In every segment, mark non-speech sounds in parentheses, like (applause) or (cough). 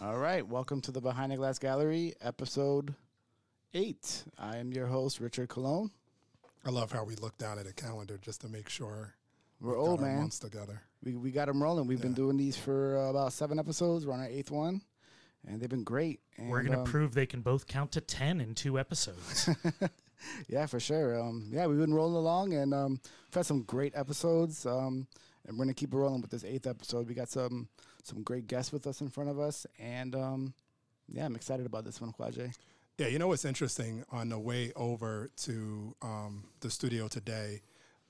All right, welcome to the Behind the Glass Gallery, episode eight. I am your host, Richard Colón. I love how we look down at a calendar just to make sure We're got old, man. months together. We we got them rolling. We've been doing these for uh, about seven episodes. We're on our eighth one, and they've been great. And, We're going to um, prove they can both count to 10 in two episodes. (laughs) Yeah, for sure. Um, yeah, we've been rolling along, and um, we've had some great episodes. Um, and we're gonna keep it rolling with this eighth episode. We got some some great guests with us in front of us, and um, yeah, I'm excited about this one, Quajay. Yeah, you know what's interesting? On the way over to um, the studio today,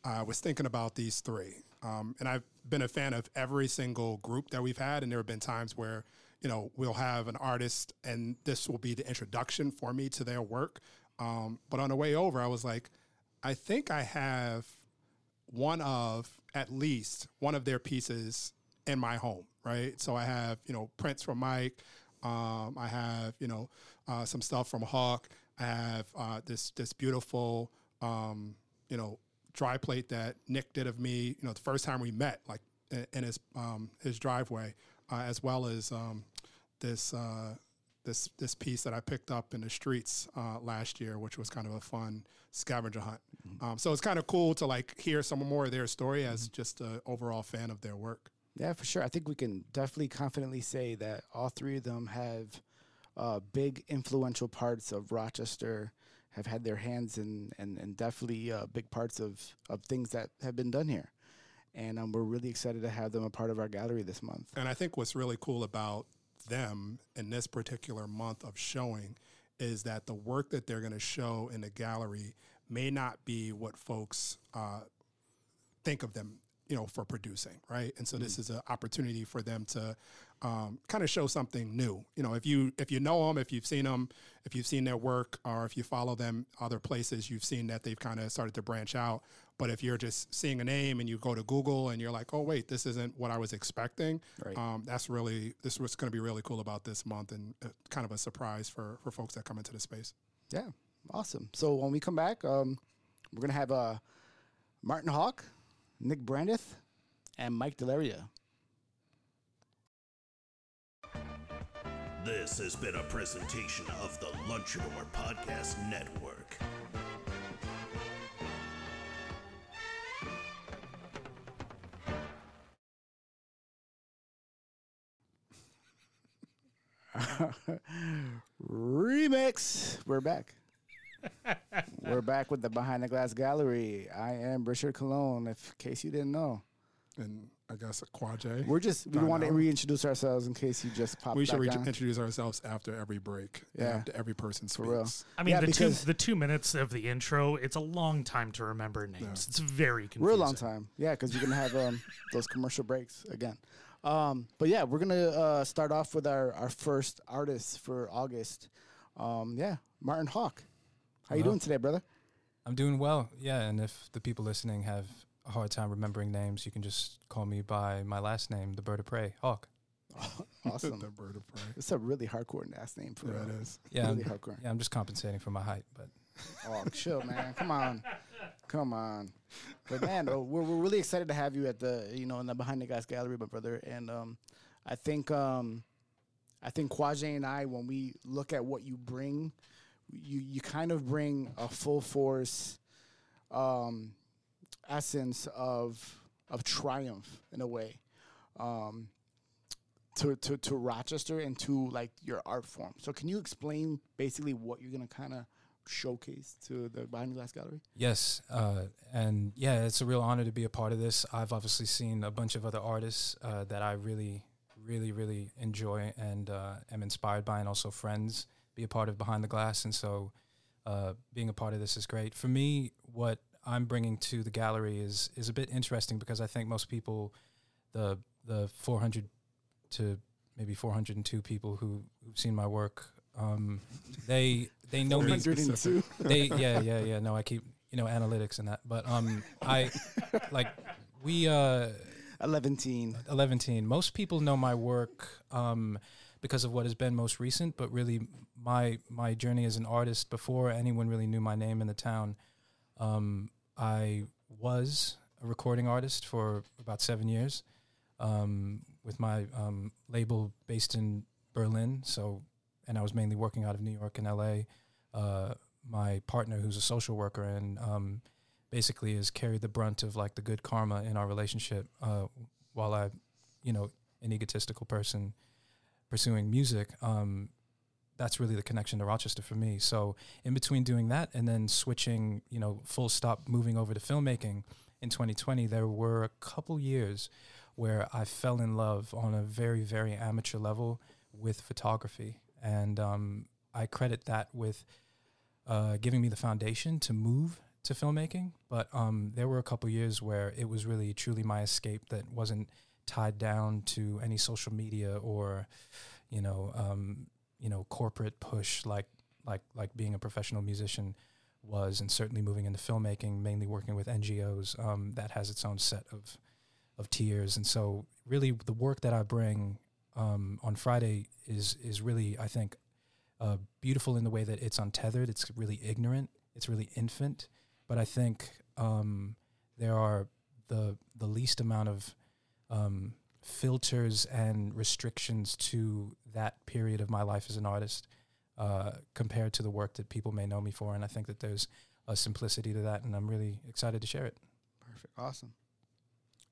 I was thinking about these three. Um, and I've been a fan of every single group that we've had. And there have been times where, you know, we'll have an artist and this will be the introduction for me to their work. Um, but on the way over, I was like, I think I have one of at least one of their pieces in my home, right? So I have, you know, prints from Mike. Um, I have, you know, uh, some stuff from Hawk. I have uh, this this beautiful, um, you know, dry plate that Nick did of me. You know, the first time we met, like in, in his um, his driveway, uh, as well as um, this uh, this this piece that I picked up in the streets uh, last year, which was kind of a fun scavenger hunt. Um, so it's kind of cool to like hear some more of their story as just an overall fan of their work. Yeah, for sure. I think we can definitely confidently say that all three of them have uh, big influential parts of Rochester, have had their hands in, and, and definitely uh, big parts of, of things that have been done here. And um, we're really excited to have them a part of our gallery this month. And I think what's really cool about them in this particular month of showing is that the work that they're going to show in the gallery may not be what folks uh, think of them, you know, for producing, right? And so this is an opportunity for them to um, kind of show something new. You know, if you if you know them, if you've seen them, if you've seen their work, or if you follow them other places, you've seen that they've kind of started to branch out. But if you're just seeing a name and you go to Google and you're like, oh wait, this isn't what I was expecting, Right. um, that's really this was going to be really cool about this month and uh, kind of a surprise for for folks that come into the space. Yeah, awesome. So when we come back, um, we're going to have uh, Martin Hawk, Nick Brandeth, and Mike Dellaria. This has been a presentation of the Lunch Lunchador Podcast Network. (laughs) Remix. We're back. We're back with the Behind the Glass Gallery. I am Richard Colón, if in case you didn't know. And I guess a We're just we want to reintroduce ourselves in case you just popped we should back re- on. introduce ourselves after every break. and Yeah. after every person speaks. real. I mean, Yeah, the, two, the two minutes of the intro, it's a long time to remember names. It's very confusing. Real long time. Yeah, because you're gonna have um, (laughs) those commercial breaks again. Um, but yeah, we're gonna uh, start off with our, our first artist for August. Um, yeah, Martin Hawk. How you Hello. doing today, brother? I'm doing well. Yeah, and if the people listening have a hard time remembering names, you can just call me by my last name, the bird of prey, Hawk. (laughs) Awesome. the bird of prey. It's a really hardcore last name for Yeah, it is. Yeah, really I'm, hardcore. yeah, I'm just compensating for my height, but (laughs) Oh, chill, man. Come on, come on. But man, uh, we're we're really excited to have you at the you know in the Behind the Glass Gallery, my brother. And um, I think um, I think Quajay and I, when we look at what you bring, you you kind of bring a full force um, essence of of triumph in a way. Um, to, to, to Rochester and to like your art form. So can you explain basically what you're gonna kind of showcase to the Behind Glass Gallery? yes, uh, and yeah, it's a real honor to be a part of this. I've obviously seen a bunch of other artists uh, that I really, really, really enjoy and uh, am inspired by, and also friends be a part of Behind the Glass, and so uh, being a part of this is great for me. What I'm bringing to the gallery is is a bit interesting because I think most people, the the 400 to maybe 402 people who who've seen my work, um, they they know me. 102. (laughs) They yeah yeah yeah. No, I keep you know analytics and that, but um, I like we uh 11 11. Most people know my work um, because of what has been most recent, but really my my journey as an artist before anyone really knew my name in the town. Um, I was a recording artist for about seven years um, with my um, label based in Berlin. So, and I was mainly working out of New York and LA. Uh, my partner, who's a social worker and um, basically has carried the brunt of like the good karma in our relationship, uh, while I, you know, an egotistical person pursuing music. Um, that's really the connection to Rochester for me. So in between doing that and then switching, you know, full stop, moving over to filmmaking in 2020, there were a couple years where I fell in love on a very, very amateur level with photography. And um, I credit that with uh, giving me the foundation to move to filmmaking. But um, there were a couple years where it was really, truly my escape that wasn't tied down to any social media or, you know, um, you know, corporate push like like like being a professional musician was, and certainly moving into filmmaking, mainly working with NGOs, um, that has its own set of of tiers. And so, really, the work that I bring um, on Friday is is really, I think, uh, beautiful in the way that it's untethered. It's really ignorant. It's really infant. But I think um, there are the the least amount of um, filters and restrictions to that period of my life as an artist uh, compared to the work that people may know me for. And I think that there's a simplicity to that, and I'm really excited to share it. Perfect. Awesome.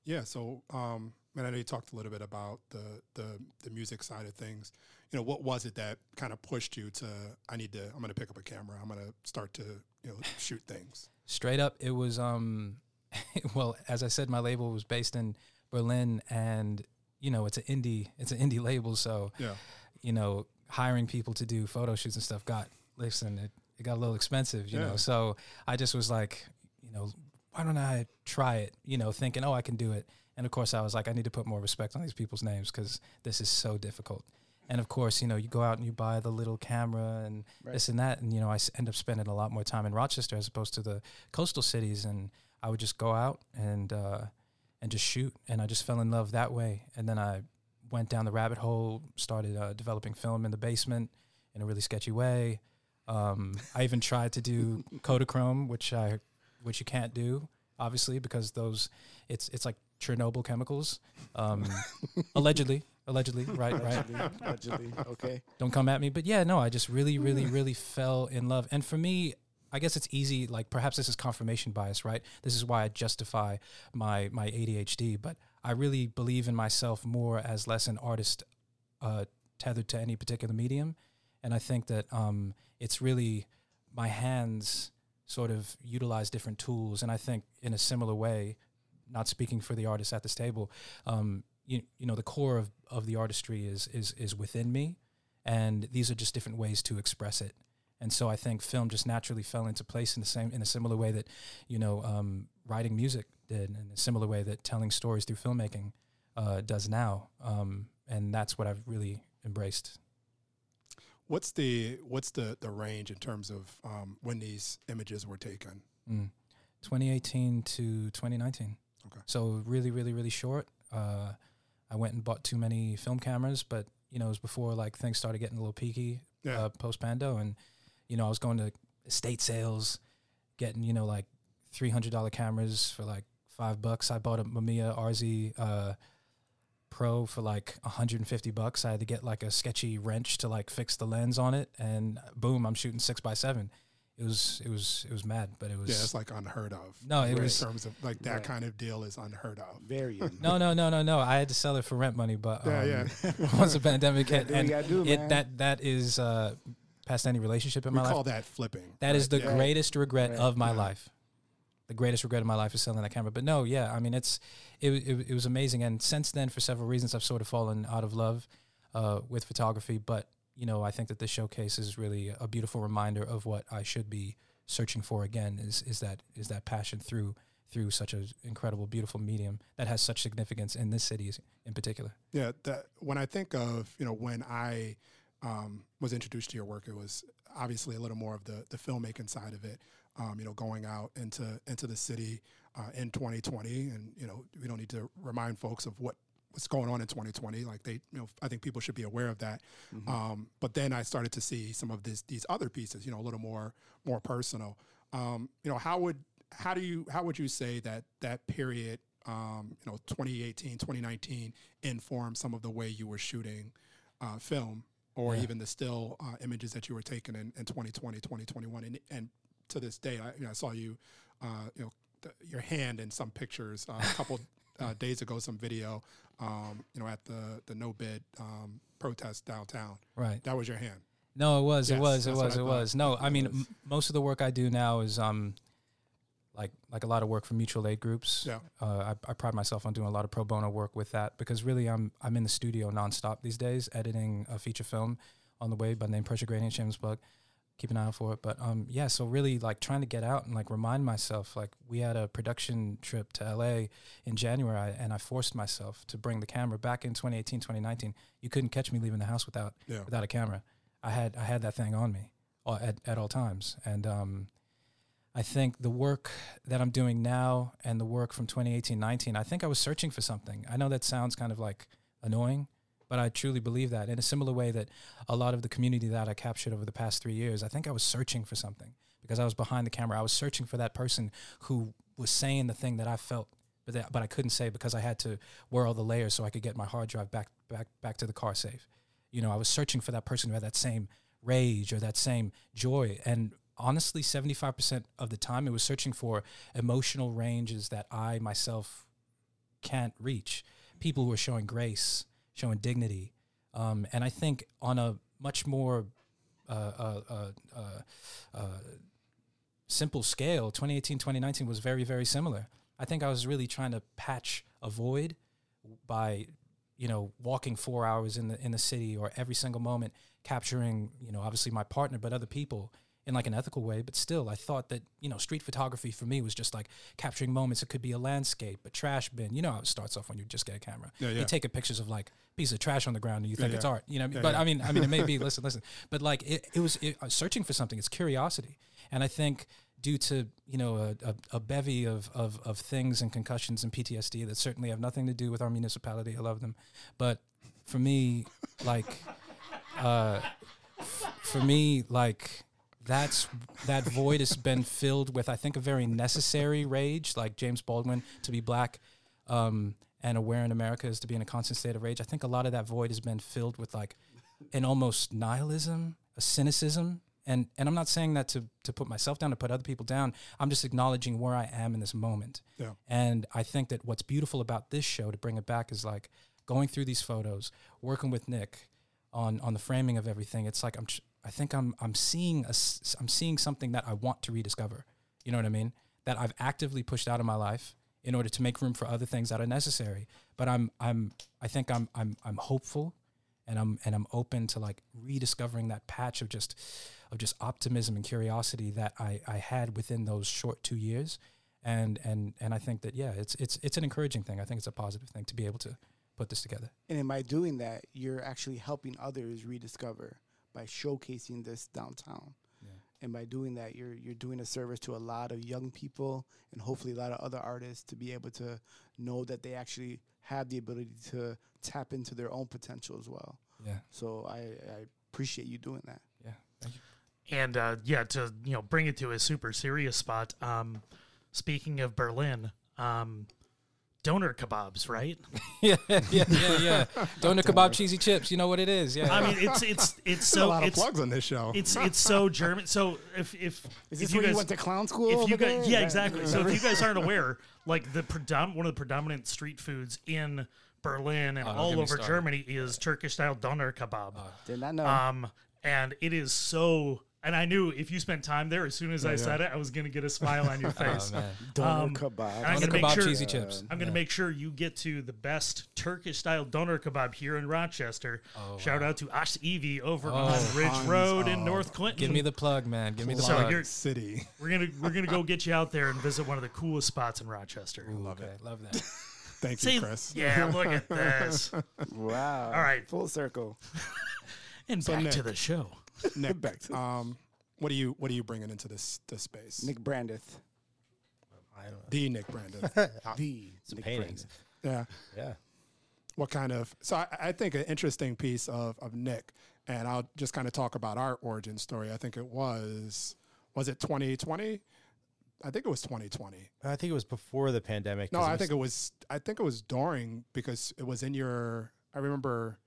Yeah. So, um, and I know you talked a little bit about the, the the music side of things. You know, what was it that kind of pushed you to? I need to. I'm going to pick up a camera. I'm going to start to you know shoot things. Straight up, it was. Um, (laughs) well, as I said, my label was based in Berlin, and you know, it's an indie. It's an indie (laughs) label, so Yeah. you know, hiring people to do photo shoots and stuff got listen, it, it got a little expensive, you Yeah. know. So I just was like, you know, why don't I try it? You know, thinking, oh, I can do it. And of course, I was like, I need to put more respect on these people's names because this is so difficult. And of course, you know, you go out and you buy the little camera and Right. this and that, and you know, I end up spending a lot more time in Rochester as opposed to the coastal cities. And I would just go out and uh, and just shoot, and I just fell in love that way. And then I went down the rabbit hole, started uh, developing film in the basement in a really sketchy way. Um, I even tried to do (laughs) Kodachrome, which I which you can't do, obviously, because those it's it's like Chernobyl chemicals, um, (laughs) allegedly, allegedly, right, right. Allegedly, allegedly. Okay. Don't come at me, but yeah, no, I just really, really, really fell in love. And for me, I guess it's easy. Like perhaps this is confirmation bias, right? This is why I justify my my ADHD, but I really believe in myself more as less an artist uh, tethered to any particular medium, and I think that um, it's really my hands sort of utilize different tools, and I think in a similar way, not speaking for the artists at this table, um, you you know the core of of the artistry is is is within me, and these are just different ways to express it. And so I think film just naturally fell into place in the same in a similar way that you know um, writing music did, in a similar way that telling stories through filmmaking uh, does now. Um, and that's what I've really embraced. What's the what's the the range in terms of um, when these images were taken? Mm. 2018 to 2019. Okay. So really, really, really short. Uh, I went and bought too many film cameras, but you know it was before like things started getting a little peaky Yeah. uh, post pando, and you know I was going to estate sales, getting you know like three hundred dollar cameras for like five bucks. I bought a Mamiya RZ uh, Pro for like 150 bucks. I had to get like a sketchy wrench to like fix the lens on it, and boom, I'm shooting six by seven. It was it was it was mad, but it was yeah, it's like unheard of. No, it in was- terms of like that Right. kind of deal is unheard of. Very. (laughs) no no no no no. I had to sell it for rent money, but um, Yeah, yeah. (laughs) once the (laughs) pandemic hit, and do, it that that is uh, past any relationship in We my life. call that flipping. That is the? Yeah. greatest regret Right. of my Yeah. life. The greatest regret of my life is selling that camera. But no, yeah, I mean it's it, it, it was amazing. And since then, for several reasons, I've sort of fallen out of love uh, with photography. But you know, I think that this showcase is really a beautiful reminder of what I should be searching for again. Is is that is that passion through through such an incredible, beautiful medium that has such significance in this city in particular. Yeah, that when I think of you know when I um, was introduced to your work, it was obviously a little more of the the filmmaking side of it. Um, you know, going out into into the city uh, in 2020, and you know we don't need to remind folks of what what's going on in 2020. Like they, you know, I think people should be aware of that. Um, but then I started to see some of this these other pieces, you know, a little more more personal. Um, you know, how would how do you how would you say that that period, um, you know, 2018, 2019, informed some of the way you were shooting uh, film or Yeah. even the still uh, images that you were taking in, in 2020, 2021. And, and to this day, I, you know, I saw you, uh, you know, th- your hand in some pictures uh, a couple (laughs) uh, days ago, some video, um, you know, at the, the no bid um, protest downtown. Right. That was your hand. No, it was, Yes, it was, it was, it thought. was. No, I mean, m- most of the work I do now is um, like like a lot of work for mutual aid groups. Yeah. Uh, I, I pride myself on doing a lot of pro bono work with that because really I'm I'm in the studio nonstop these days, editing a feature film on the way by the name Pressure Gradient Plug. Keep an eye out for it. But um, yeah, so really like trying to get out and like remind myself. Like we had a production trip to LA in January, and I forced myself to bring the camera back in 2018, 2019. You couldn't catch me leaving the house without Yeah. without a camera. I had I had that thing on me at at all times, and um, I think the work that I'm doing now and the work from 2018, 19, I think I was searching for something. I know that sounds kind of like annoying, but I truly believe that in a similar way that a lot of the community that I captured over the past three years, I think I was searching for something because I was behind the camera. I was searching for that person who was saying the thing that I felt, but that, but I couldn't say because I had to wear all the layers so I could get my hard drive back back back to the car safe. You know, I was searching for that person who had that same rage or that same joy. And honestly, 75% of the time, it was searching for emotional ranges that I myself can't reach. People who are showing grace, showing dignity. Um, and I think on a much more uh, uh, uh, uh, uh, simple scale, 2018, 2019 was very, very similar. I think I was really trying to patch a void by, you know, walking four hours in the in the city or every single moment capturing, you know, obviously my partner, but other people in like an ethical way. But still, I thought that you know, street photography for me was just like capturing moments. It could be a landscape, a trash bin. You know how it starts off when you just get a camera. Yeah, yeah. You take a pictures of like piece of trash on the ground and you think Yeah, it's art. You know, what I mean? Yeah, but. I mean, I mean, it may be. (laughs) listen, listen. But like, it, it was it, uh, searching for something. It's curiosity, and I think due to you know a, a, a bevy of, of of things and concussions and PTSD that certainly have nothing to do with our municipality. I love them, but for me, like, uh, f- for me, like. That's that void has been filled with, I think, a very necessary rage, like James Baldwin, to be black um, and aware in America is to be in a constant state of rage. I think a lot of that void has been filled with like an almost nihilism, a cynicism. And and I'm not saying that to to put myself down, to put other people down. I'm just acknowledging where I am in this moment. Yeah. And I think that what's beautiful about this show to bring it back is like going through these photos, working with Nick on on the framing of everything. It's like I'm tr- I think I'm I'm seeing a I'm seeing something that I want to rediscover. You know what I mean? That I've actively pushed out of my life in order to make room for other things that are necessary. But I'm I'm I think I'm I'm I'm hopeful and I'm and I'm open to like rediscovering that patch of just of just optimism and curiosity that I, I had within those short two years. And and and I think that yeah, it's it's it's an encouraging thing. I think it's a positive thing to be able to put this together. And in by doing that, you're actually helping others rediscover by showcasing this downtown. And by doing that, you're you're doing a service to a lot of young people and hopefully a lot of other artists to be able to know that they actually have the ability to tap into their own potential as well. Yeah. So I, I appreciate you doing that. Yeah. Thank you. And uh, yeah, to you know, bring it to a super serious spot. Um, speaking of Berlin, um, doner kebabs, right? (laughs) yeah, yeah, yeah, yeah. Doner kebab, cheesy chips. You know what it is. Yeah. I mean, it's it's it's so a lot of it's plugs on this show. it's it's so German. So if if Is if this where guys, you went to clown school? if you guys, yeah, exactly. So if you guys aren't (laughs) aware, like the predom- one of the predominant street foods in Berlin and Oh, all over. Germany is Turkish style doner kebab. did not know. Um, and it is so. And I knew if you spent time there, as soon as I yeah. said it, I was gonna get a smile on your (laughs) face. oh man. Doner um, kebab. I'm Doner gonna make kebab, sure cheesy chips. I'm going to make sure you get to the best Turkish style doner kebab here in Rochester. Oh, Shout out to Ash Evie over Oh, on Ridge Hans, Road in oh, North Clinton. Give me the plug, man. Give me the So plug. you're- City. we're gonna we're gonna go get you out there and visit one of the coolest spots in Rochester. Love okay, it. love that. (laughs) Thank See, you, Chris. yeah, look at this. (laughs) wow. All right. Full circle. And back to the show. (laughs) Nick, Back to- um, what are you what are you bringing into this this space? Nick Brandeth. I don't know. the Nick Brandon. (laughs) The Some Nick paintings. yeah. Yeah. What kind of? So I, I think an interesting piece of of Nick, and I'll just kind of talk about our origin story. I think it was was it 2020? I think it was 2020. I think it was before the pandemic. No, I think it was. I think it was during because it was in your. I remember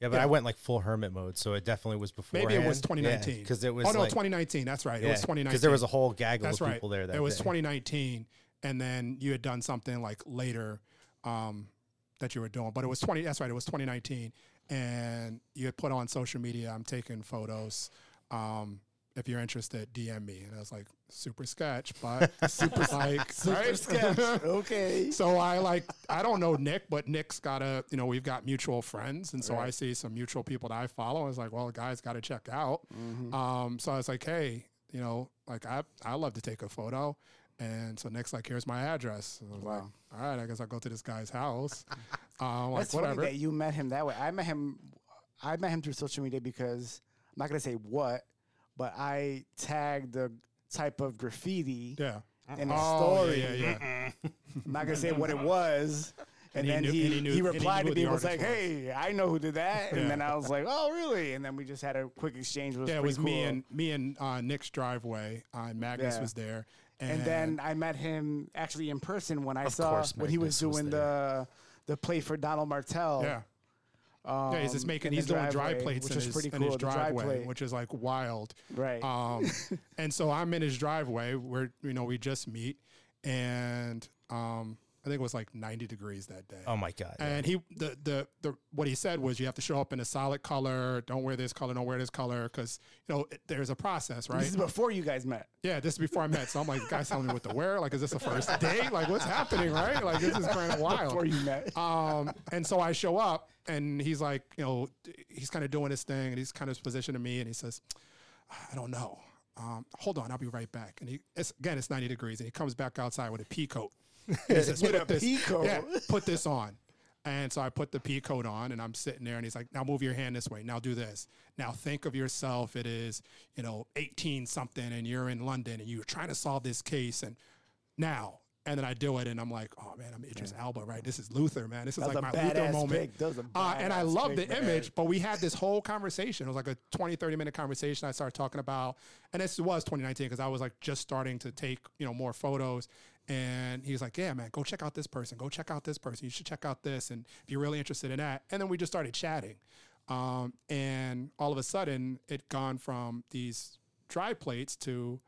Yeah, but Yeah. I went like full hermit mode, so it definitely was before. Maybe it was 2019 because it was oh no, like, 2019. That's right. It was 2019 because there was a whole gaggle That's of right. people there. That it was day. 2019, and then you had done something like later um, that you were doing, but it was 20. That's right. It was 2019, and you had put on social media. I'm taking photos. Um, if you're interested, DM me. And I was like, super sketch, but (laughs) super like Super right? sketch. (laughs) Okay. So I like I don't know Nick, but Nick's got a you know we've got mutual friends, and so I see some mutual people that I follow. I was like, well, the guy's got to check out. Mm-hmm. Um, so I was like, hey, you know, like I I love to take a photo, and so Nick's like, here's my address. So was like, all right, I guess I'll go to this guy's house. (laughs) Um, like That's funny whatever. that you met him that way. I met him. I met him through social media because I'm not gonna say what, but I tagged the type of graffiti yeah. in a Oh, story. yeah, yeah, yeah. I'm not gonna say what it was. And, And he then knew- he, and he he, knew- and he replied knew to the me and was like, was. "Hey, I know who did that." Yeah. And then I was like, "Oh, really?" And then we just had a quick exchange. It was yeah, it pretty was me and me and uh, Nick's driveway. Uh, and Magnus Yeah. was there, And then I met him actually in person when I saw course, when he was Magnus was doing the the play for Donald Martell. yeah. Um, Yeah, he's just making. in the He's doing dry driveway, plates which in is his, pretty in his the dry driveway, which is like wild. right. Um, (laughs) and so I'm in his driveway where you know we just meet, and um, I think it was like 90 degrees that day. Oh my god! yeah. And he the, the the what he said was you have to show up in a solid color. Don't wear this color. Don't wear this color because you know it, there's a process, right? This is before you guys met. Yeah, this is before I met. So I'm like, guy's telling me what to wear. Like, is this the first date? Like, what's happening, right? Like, this is kind of wild. Before you met. Um, and so I show up, and he's like, you know, he's kind of doing his thing, and he's kind of positioning me, and he says, I don't know. Um, hold on, I'll be right back. And he, it's, again, it's 90 degrees, and he comes back outside with a pea coat. (laughs) Says, With (laughs) "Put a this-? Yeah, (laughs) put this on. And so I put the pea coat on, and I'm sitting there, and he's like, "Now move your hand this way. Now do this. Now think of yourself. It is, you know, 18 something, and you're in London, and you're trying to solve this case, and now." And then I do it, and I'm like, "Oh man, I'm Idris Elba, right? This is Luther, man. This is like my Luther moment." pic. That was a Uh, and I love the man. image, but we had this whole conversation. It was like a 20, 30 minute conversation. I started talking about, and this was 2019 because I was like just starting to take, you know, more photos. And he was like, yeah, man, go check out this person. Go check out this person. You should check out this. And if you're really interested in that. And then we just started chatting. Um, and all of a sudden, it gone from these dry plates to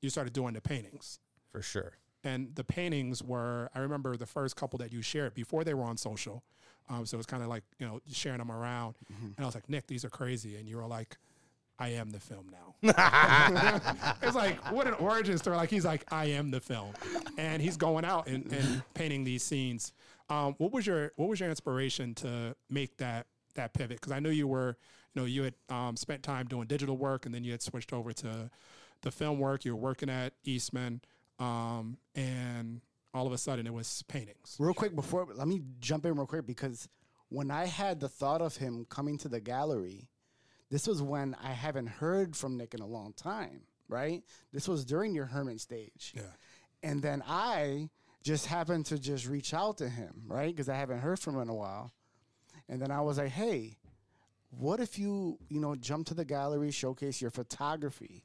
you started doing the paintings for sure. and the paintings were i remember the first couple that you shared before they were on social um, so it was kind of like you know sharing them around and i was like nick these are crazy and you were like i am the film now. (laughs) (laughs) It's like what an origin story. Like he's like i am the film. And he's going out and, and painting these scenes. Um, what was your what was your inspiration to make that that pivot? Because i knew you were you know you had um, spent time doing digital work and then you had switched over to the film work. You were working at eastman um, and all of a sudden it was paintings. Real quick before, let me jump in real quick because when I had the thought of him coming to the gallery, this was when I haven't heard from Nick in a long time, right? This was during your Herman stage. Yeah. And then I just happened to just reach out to him, right? Because I haven't heard from him in a while. And then I was like, hey, what if you, you know, jump to the gallery, showcase your photography?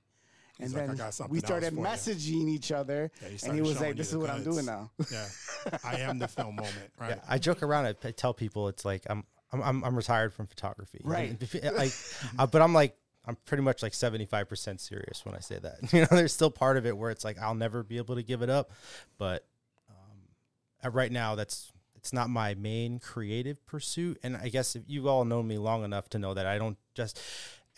He's and like, "I then got something we started for you." messaging each other. Yeah, he and he was like, this is the what I'm doing now. Yeah. I am the film moment, (laughs) right? Yeah, I joke around. I tell people it's like I'm I'm I'm, I'm retired from photography. Right. if it- (laughs) like, uh, but I'm like I'm pretty much like 75 percent serious when I say that. (laughs) You know, there's still part of it where it's like I'll never be able to give it up, but um, right now that's it's not my main creative pursuit. And I guess if you all know me long enough to know that I don't just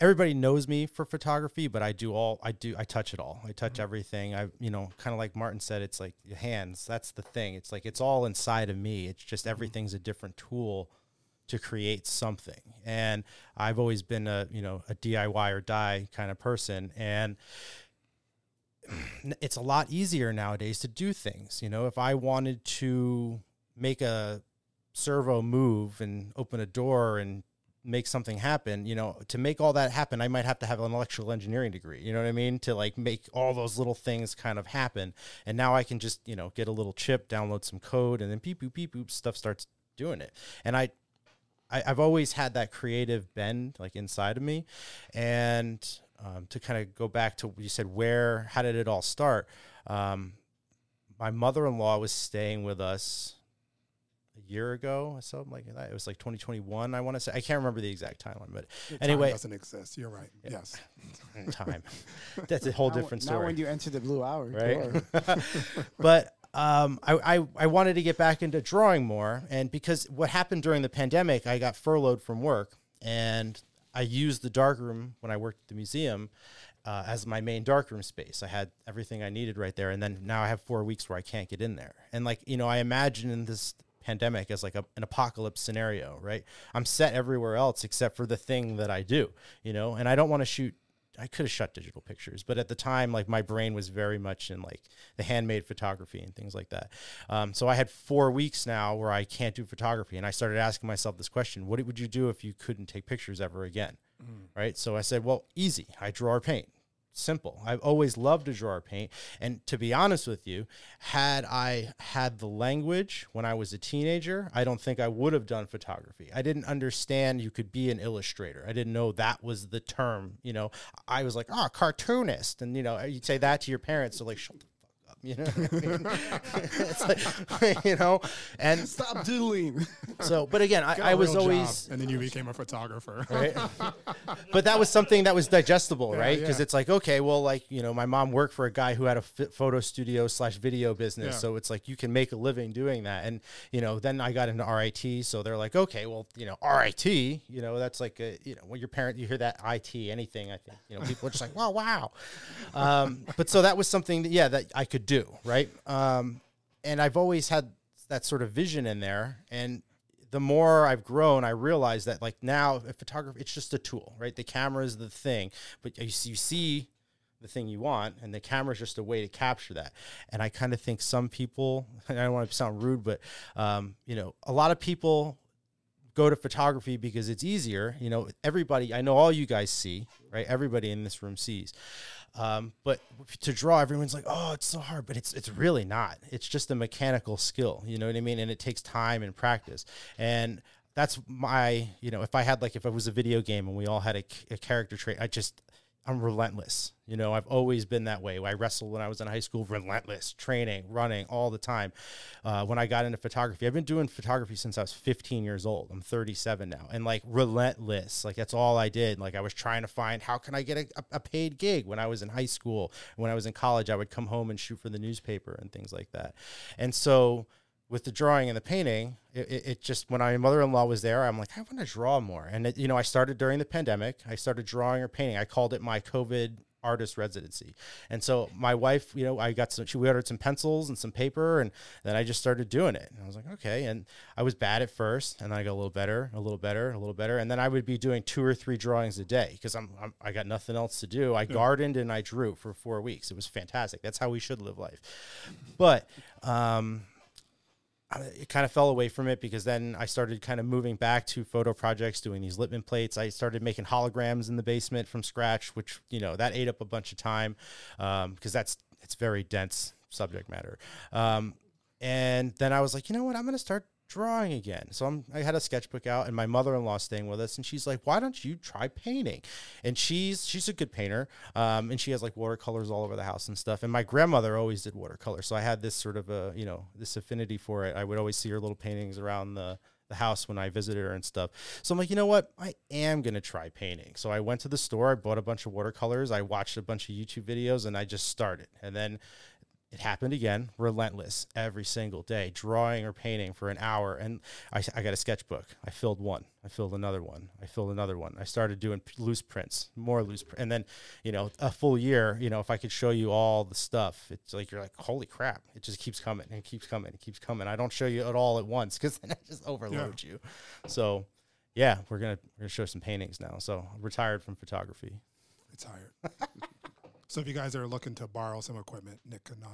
everybody knows me for photography, but I do all I do I touch it all. I touch everything. I you know, kind of like Martin said, it's like your hands. That's the thing. It's like it's all inside of me. It's just everything's a different tool to create something. And I've always been a, you know, a DIY or die kind of person and it's a lot easier nowadays to do things. You know, if I wanted to make a servo move and open a door and make something happen, you know, to make all that happen, I might have to have an electrical engineering degree, you know what I mean? To like make all those little things kind of happen. And now I can just, you know, get a little chip, download some code, and then beep, boop, beep, boop, stuff starts doing it. And I, I I've always had that creative bend like inside of me. And um, to kind of go back to what you said, where, how did it all start? Um, my mother in law was staying with us a year ago, or something like that. It was like 2021. I want to say I can't remember the exact timeline, but Time anyway, doesn't exist. You're right. Yes. (laughs) time. That's a whole Now- different Now story. when you enter the blue hour, right? (laughs) (laughs) but um, I, I, I wanted to get back into drawing more. And because what happened during the pandemic, I got furloughed from work and I used the darkroom when I worked at the museum uh, as my main darkroom space. I had everything I needed right there. And then now I have four weeks where I can't get in there. And like, you know, I imagine in this pandemic as like a, an apocalypse scenario, right? I'm set everywhere else except for the thing that I do, you know, and I don't want to shoot I could have shot digital pictures, but at the time, like my brain was very much in like the handmade photography and things like that. Um, so I had four weeks now where I can't do photography, and I started asking myself this question: What would you do if you couldn't take pictures ever again? Right. So I said, well, easy. I draw or paint. Simple. I've always loved to draw or paint. And to be honest with you, had I had the language when I was a teenager, I don't think I would have done photography. I didn't understand you could be an illustrator. I didn't know that was the term. You know, I was like, oh, cartoonist. And, you know, you'd say that to your parents. They're like, shut the. (laughs) You know, I mean? it's like, (laughs) you know, and Stop doodling. so, but again, I, I was real job, always, and then you became a photographer. right? (laughs) but that was something that was digestible, right? Because yeah. it's like, okay, well, like you know, my mom worked for a guy who had a photo studio slash video business, Yeah. so it's like you can make a living doing that. And you know, then I got into RIT, so they're like, okay, well, you know, RIT, you know, that's like a, you know, when your parent you hear that IT anything, I think you know, people are just like, wow, wow. Um, but so that was something that yeah, that I could do, right? Um, and I've always had that sort of vision in there, and the more I've grown, I realize that like now a photography, it's just a tool, right? The camera is the thing, but you see, you see the thing you want, and the camera is just a way to capture that. And I kind of think some people, (laughs) I don't want to sound rude, but um, you know, a lot of people go to photography because it's easier. You know, everybody, I know all you guys see, right? Everybody in this room sees. Um, but to draw, everyone's like, "Oh, it's so hard," but it's it's really not. It's just a mechanical skill. You know what I mean? And it takes time and practice. And that's my, you know, if I had like if it was a video game and we all had a, a character trait, I just I'm relentless. You know, I've always been that way. I wrestled when I was in high school, relentless, training, running all the time. Uh, when I got into photography, I've been doing photography since I was 15 years old. I'm 37 now, and like relentless. Like that's all I did. Like I was trying to find how can I get a, a paid gig when I was in high school. When I was in college, I would come home and shoot for the newspaper and things like that. And so with the drawing and the painting, it, it, it just when my mother-in-law was there, I'm like, I want to draw more. And it, you know, I started during the pandemic. I started drawing or painting. I called it my COVID artist residency. And so my wife, you know, I got some. She we ordered some pencils and some paper, and then I just started doing it. And I was like, okay. And I was bad at first, and then I got a little better, a little better, a little better, and then I would be doing two or three drawings a day because I'm, I'm I got nothing else to do. I gardened and I drew for four weeks. It was fantastic. That's how we should live life. But um, it kind of fell away from it because then I started kind of moving back to photo projects, doing these Lippmann plates. I started making holograms in the basement from scratch, which you know that ate up a bunch of time because that's it's very dense subject matter. Um, and then I was like, you know what, I'm going to start drawing again. So I'm, I had a sketchbook out, and my mother-in-law staying with us, and she's like, "Why don't you try painting?" And she's she's a good painter, um, and she has like watercolors all over the house and stuff. And my grandmother always did watercolor, so I had this sort of a you know this affinity for it. I would always see her little paintings around the the house when I visited her and stuff. So I'm like, you know what? I am going to try painting. So I went to the store, I bought a bunch of watercolors, I watched a bunch of YouTube videos, and I just started. And then it happened again, relentless every single day, drawing or painting for an hour. And I, I got a sketchbook. I filled one. I filled another one. I filled another one. I started doing loose prints, more loose. Pr- and then, you know, a full year, you know, if I could show you all the stuff, it's like, you're like, holy crap. It just keeps coming and it keeps coming. It keeps coming. I don't show you it all at once because (laughs) then I just overload you. So, yeah, we're going to we're gonna show some paintings now. So, I'm retired from photography. Retired. (laughs) so if you guys are looking to borrow some equipment, Nick can uh,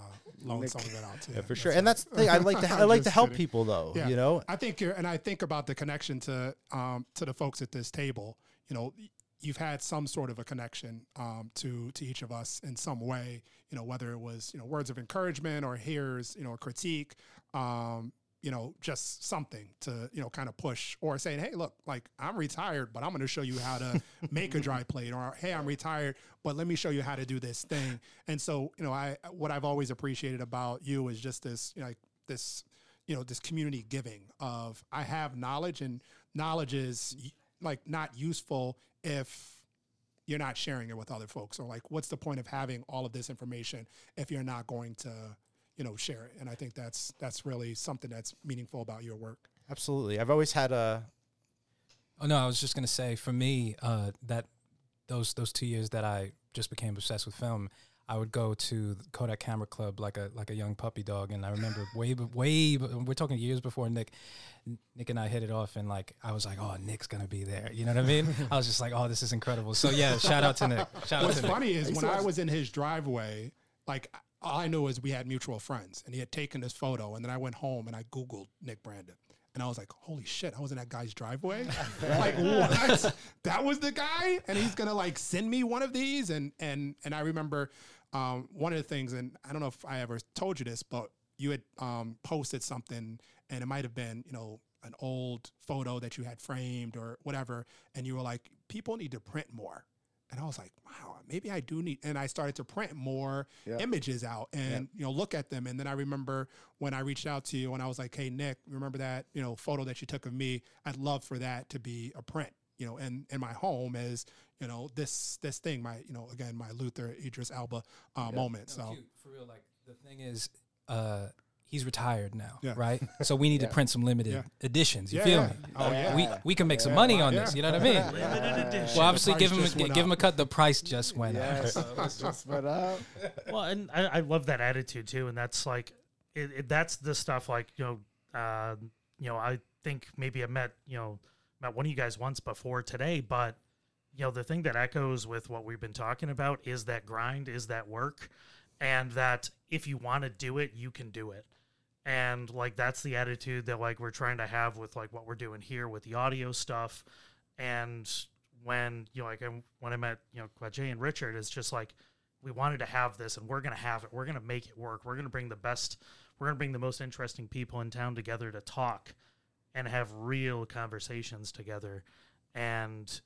loan Nick. some of it out to you. Yeah, for sure. That's And right. that's the thing. I like to (laughs) I like to help kidding. people though, Yeah. you know. I think you're, and I think about the connection to um, to the folks at this table. You know, you've had some sort of a connection um, to to each of us in some way. You know, whether it was you know words of encouragement or here's you know a critique. Um, you know, just something to you know kind of push or saying, hey, look, like I'm retired, but I'm going to show you how to (laughs) make a dry plate, or hey, I'm retired, but let me show you how to do this thing. And so, you know, I what I've always appreciated about you is just this, you know, like this you know this community giving of I have knowledge and knowledge is like not useful if you're not sharing it with other folks or like what's the point of having all of this information if you're not going to you know share it and i think that's that's really something that's meaningful about your work Absolutely. I've always had a Oh no, I was just gonna say for me, uh, that those those two years that I just became obsessed with film, I would go to the Kodak Camera Club like a like a young puppy dog, and I remember (laughs) way way we're talking years before Nick, Nick and I hit it off, and like I was like, oh, Nick's gonna be there, you know what I mean? (laughs) I was just like, oh, this is incredible. So yeah, shout out to Nick. Shout out What's to Nick. funny is when I was in his driveway, like all I knew is we had mutual friends, and he had taken this photo, and then I went home and I Googled Nick Brandon, and I was like, "Holy shit, I was in that guy's driveway! (laughs) like what? that was the guy!" And he's gonna like send me one of these, and and and I remember um, one of the things, and I don't know if I ever told you this, but you had um, posted something, and it might have been you know an old photo that you had framed or whatever, and you were like, "People need to print more." And I was like, wow, maybe I do need. And I started to print more Yeah. images out and you know look at them. And then I remember when I reached out to you and I was like, hey Nick, remember that you know photo that you took of me? I'd love for that to be a print. You know, and in my home is you know this this thing, my you know again my Luther Idris Elba uh, moment. No, So cute, for real, like the thing is, uh, he's retired now, Yeah. right? So we need (laughs) Yeah. to print some limited Yeah. editions. You Yeah, feel me? Oh, yeah. We we can make some money on this. You know what I mean? Limited edition. Well, obviously, give him a, went give him a cut. The price just went Yeah, up. so (laughs) it's just went up. well, and I, I love that attitude too, and that's like, it, it, that's the stuff like you know, uh, you know, I think maybe I met you know met one of you guys once before today, but you know, the thing that echoes with what we've been talking about is that grind, is that work, and that if you want to do it, you can do it. And like that's the attitude that like we're trying to have with like what we're doing here with the audio stuff. And when you know, like when I met you know Quajay and Richard, it's just like we wanted to have this and we're gonna have it. We're gonna make it work. We're gonna bring the best. We're gonna bring the most interesting people in town together to talk and have real conversations together. And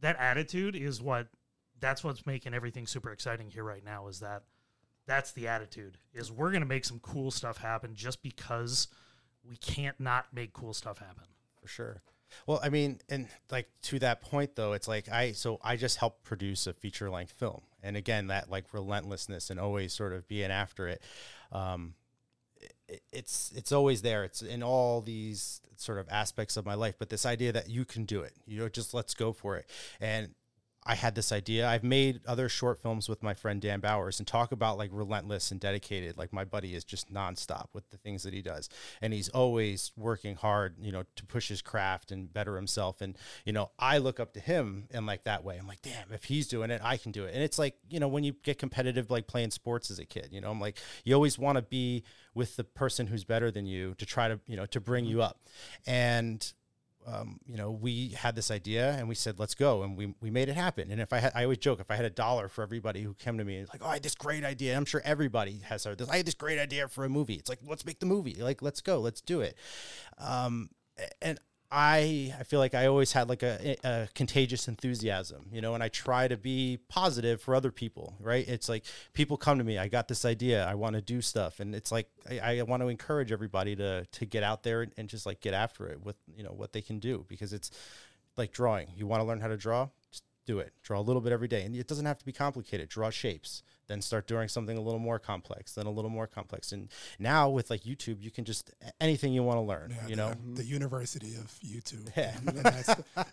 that attitude is what that's what's making everything super exciting here right now is that that's the attitude is we're going to make some cool stuff happen just because we can't not make cool stuff happen for sure. Well, I mean, and like to that point though, it's like I so I just helped produce a feature length film, and again that like relentlessness and always sort of being after it. Um, it, it's it's always there. It's in all these sort of aspects of my life. But this idea that you can do it, you know, just let's go for it. And I had this idea. I've made other short films with my friend Dan Bowers and talk about like relentless and dedicated. Like my buddy is just nonstop with the things that he does. And he's always working hard, you know, to push his craft and better himself. And, you know, I look up to him in like that way. I'm like, damn, if he's doing it, I can do it. And it's like, you know, when you get competitive, like playing sports as a kid, you know, I'm like, you always want to be with the person who's better than you to try to, you know, to bring mm-hmm. you up. And, um, you know, we had this idea and we said, let's go. And we, we made it happen. And if I had, I always joke, if I had a dollar for everybody who came to me and like, oh, I had this great idea. I'm sure everybody has heard this. I had this great idea for a movie. It's like, let's make the movie. Like, let's go, let's do it. Um, and I, I feel like I always had like a, eh, a contagious enthusiasm, you know, and I try to be positive for other people, right? It's like people come to me, I got this idea, I want to do stuff. And it's like, I, I want to encourage everybody to, to get out there and, and just like get after it with, you know, what they can do because it's like drawing. You want to learn how to draw? Just do it. Draw a little bit every day. And it doesn't have to be complicated. Draw shapes. Then start doing something a little more complex, then a little more complex. And now with like YouTube, you can just anything you want to learn, Yeah, you the, know? the University of YouTube. Yeah.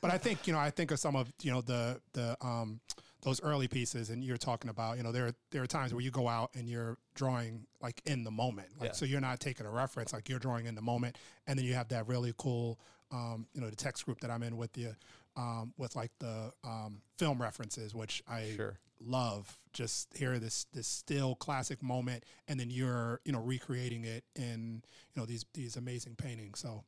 But I think you know, I think of some of you know the the um those early pieces, and you're talking about you know there there are times where you go out and you're drawing like in the moment, like Yeah. so you're not taking a reference, like you're drawing in the moment, and then you have that really cool um you know the text group that I'm in with you. Um, with like the um, film references, which I Sure. love, just hear this this still classic moment, and then you're you know recreating it in you know these these amazing paintings. So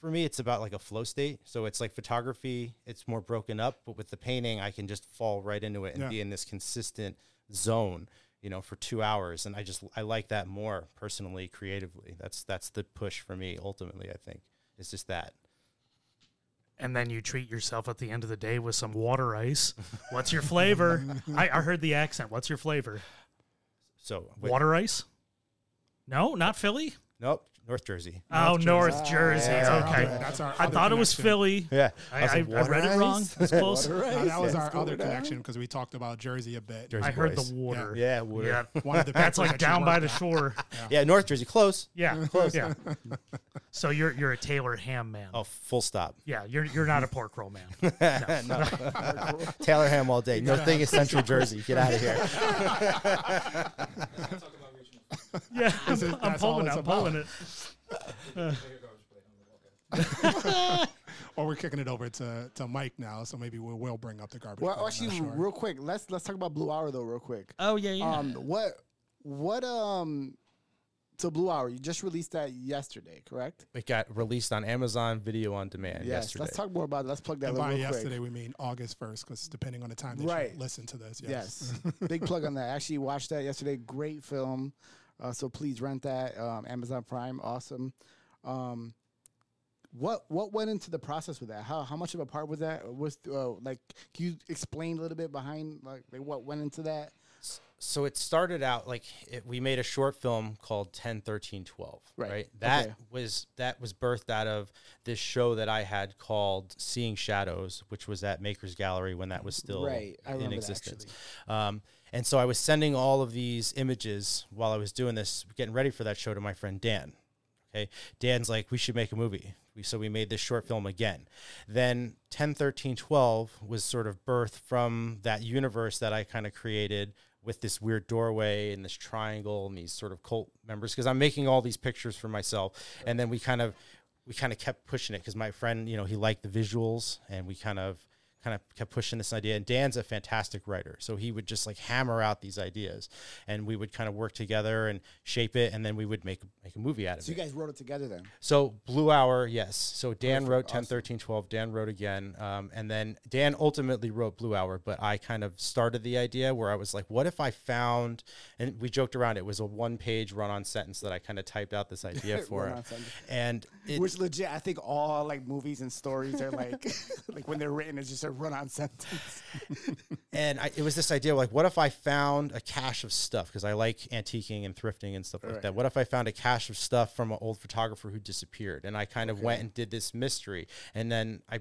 for me it's about like a flow state so it's like photography it's more broken up but with the painting i can just fall right into it and Yeah. be in this consistent zone you know for two hours and i just i like that more personally creatively that's that's the push for me ultimately i think it's just that and then you treat yourself at the end of the day with some water ice. What's your flavor? I, I heard the accent. What's your flavor? So wait, water ice? No? Not philly? Nope North Jersey. Oh, North Jersey. That's our oh, Okay. other- that's our I other thought it was connection. Philly. Yeah, I, I, I read it wrong. It's close. No, that was Yes, our go other down. connection because we talked about Jersey a bit. Jersey I heard boys. the water. Yeah, water. Yeah. (laughs) One of the That's papers like that you down by worked the at. shore. (laughs) Yeah, North Jersey, close. Yeah. (laughs) Close. Yeah. So you're you're a Taylor ham man. Oh, full stop. Yeah, you're you're not a pork roll man. no. Taylor Ham all day. No thing is Central Jersey. Get out of here. (laughs) Yeah, I'm, is- I'm pulling it. I'm pulling it. Or we're kicking it over to, to Mike now, so maybe we will bring up the garbage. Well, actually, sure. real quick, let's let's talk about Blue Hour though, real quick. Oh yeah, yeah. Um, what what um, so Blue Hour, you just released that yesterday, correct? It got released on Amazon Video on Demand yes. yesterday. Let's talk more about it. Let's plug that and real, by real yesterday, quick. we mean August 1st, because depending on the time that Right. you listen to this. Yes. Yes, big plug on that. Actually, watched that yesterday. Great film. Uh, so please rent that. Um, Amazon Prime, awesome. Um, what what went into the process with that? How how much of a part was that? Was uh, like, can you explain a little bit behind like, what went into that? so it started out like it, we made a short film called 10 13 12 Right. right, that Okay. was that was birthed out of this show that i had called seeing shadows which was at makers gallery when that was still Right. In existence um, and so i was sending all of these images while i was doing this getting ready for that show to my friend dan Okay. Dan's like, we should make a movie. We, so we made this short film again. Then 10, 13, 12 was sort of birthed from that universe that I kind of created with this weird doorway and this triangle and these sort of cult members because I'm making all these pictures for myself. And then we kind of we kind of kept pushing it because my friend, you know, he liked the visuals and we kind of kind of kept pushing this idea. And Dan's a fantastic writer. So he would just like hammer out these ideas and we would kind of work together and shape it and then we would make make a movie out of So it. So you guys wrote it together then? So Blue Hour, yes. So Dan Perfect. wrote 10, Awesome. 13, 12. Dan wrote again. Um, and then Dan ultimately wrote Blue Hour, but I kind of started the idea where I was like, what if I found, and we joked around, it was a one page run on sentence that I kind of typed out this idea (laughs) for him. And it, Which legit, I think all like movies and stories are like, (laughs) like when they're written, it's just a run-on (laughs) sentence. and I, it was this idea like what if i found a cache of stuff? Because i like antiquing and thrifting and stuff like that. What if i found a cache of stuff from an old photographer who disappeared? And i kind of went and did this mystery. And then i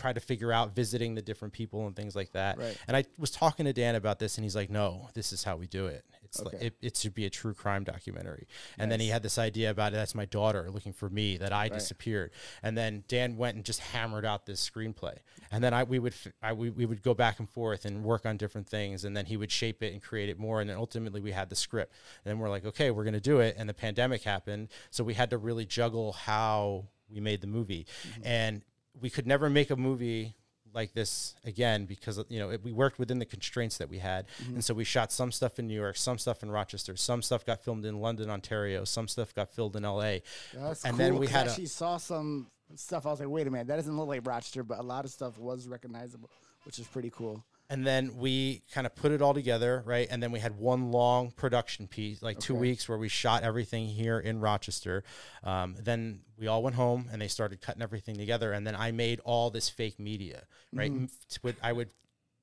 tried to figure out visiting the different people and things like that. Right. and i was talking to dan about this and he's like no this is how we do it. It's like it, it should be a true crime documentary. And then he had this idea about that's my daughter looking for me that i disappeared. And then dan went and just hammered out this screenplay. And then i we would I, we, we would go back and forth and work on different things. And then he would shape it and create it more. And then ultimately we had the script. And then we're like okay we're going to do it. And the pandemic happened. So we had to really juggle how we made the movie. Mm-hmm. And we could never make a movie like this again because you know it, we worked within the constraints that we had mm-hmm. and so we shot some stuff in new york some stuff in rochester some stuff got filmed in london ontario some stuff got filmed in la That's and cool, then we had a, actually saw some stuff. I was like, wait a minute, that doesn't look like Rochester, but a lot of stuff was recognizable, which is pretty cool. And then we kind of put it all together right? And then we had one long production piece like two weeks where we shot everything here in rochester. Um, then we all went home and they started cutting everything together. And then i made all this fake media right? I would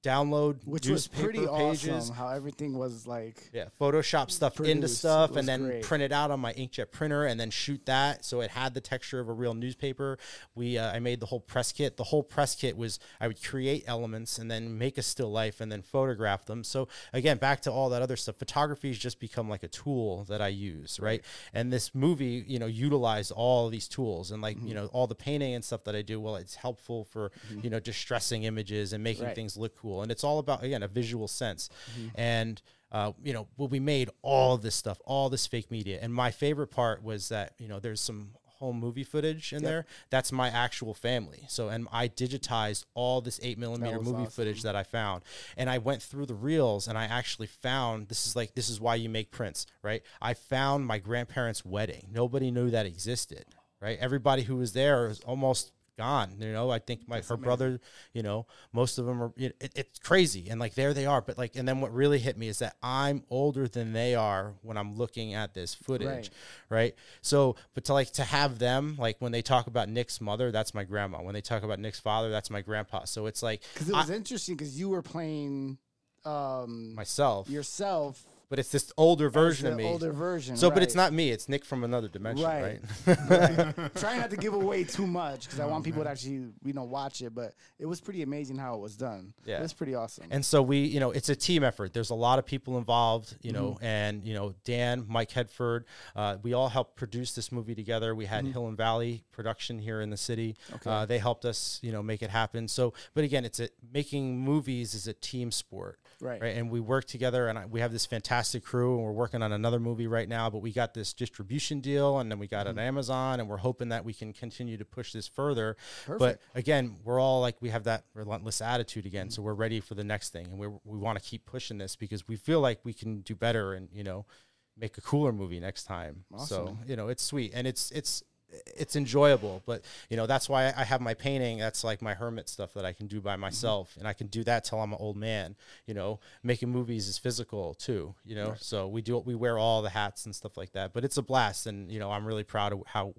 download Mm-hmm. Which was pretty pages awesome. How everything was like. Yeah, Photoshop stuff into stuff and then great. print it out on my inkjet printer and then shoot that so it had the texture of a real newspaper. We uh, I made the whole press kit. The whole press kit was I would create elements and then make a still life and then photograph them. So again, back to all that other stuff. Photography has just become like a tool that I use, right? And this movie, you know, utilized all these tools and like, you know, all the painting and stuff that I do, well, it's helpful for, you know, distressing images and making Right. things look cool. And it's all about again a visual sense. And uh, you know, well, we made all of this stuff, all this fake media. And my favorite part was that you know there's some home movie footage in there. That's my actual family. So and I digitized all this eight millimeter movie awesome. footage that I found, and I went through the reels and I actually found this is like this is why you make prints, right? I found my grandparents' wedding. Nobody knew that existed, right? Everybody who was there is almost gone. You know, I think my her brother, you know, most of them are. You know, it, it's crazy, and like there they are. But like, and then what really hit me is that I'm older than they are when I'm looking at this footage, Right. right? So, but to like to have them like when they talk about Nick's mother, that's my grandma. When they talk about Nick's father, that's my grandpa. So it's like Because it I- was interesting because you were playing um, myself. yourself but it's this older version of me. older version. so, but it's not me. It's Nick from another dimension, Right. right? Right. (laughs) Trying not to give away too much because I want people to actually you know watch it. But it was pretty amazing how it was done. Yeah. it was pretty awesome. And so we, you know, it's a team effort. There's a lot of people involved, you know, Mm-hmm. and you know, Dan, Mike Hedford, uh, we all helped produce this movie together. We Mm-hmm. had Hill and Valley production here in the city. Uh, they helped us, you know, make it happen. So, but again, it's a making movies is a team sport, Right. Right, and we work together, and I, we have this fantastic crew, and we're working on another movie right now. But we got this distribution deal, and then we got Mm-hmm. on Amazon, and we're hoping that we can continue to push this further. But again, we're all like we have that relentless attitude again, so we're ready for the next thing, and we we want to keep pushing this because we feel like we can do better and you know make a cooler movie next time. So you know it's sweet and it's it's it's enjoyable, but you know that's why I have my painting. That's like my hermit stuff that I can do by mm-hmm. myself, and I can do that till I'm an old man. You know, making movies is physical too. You know, so we do we wear all the hats and stuff like that, but it's a blast, and you know I'm really proud of how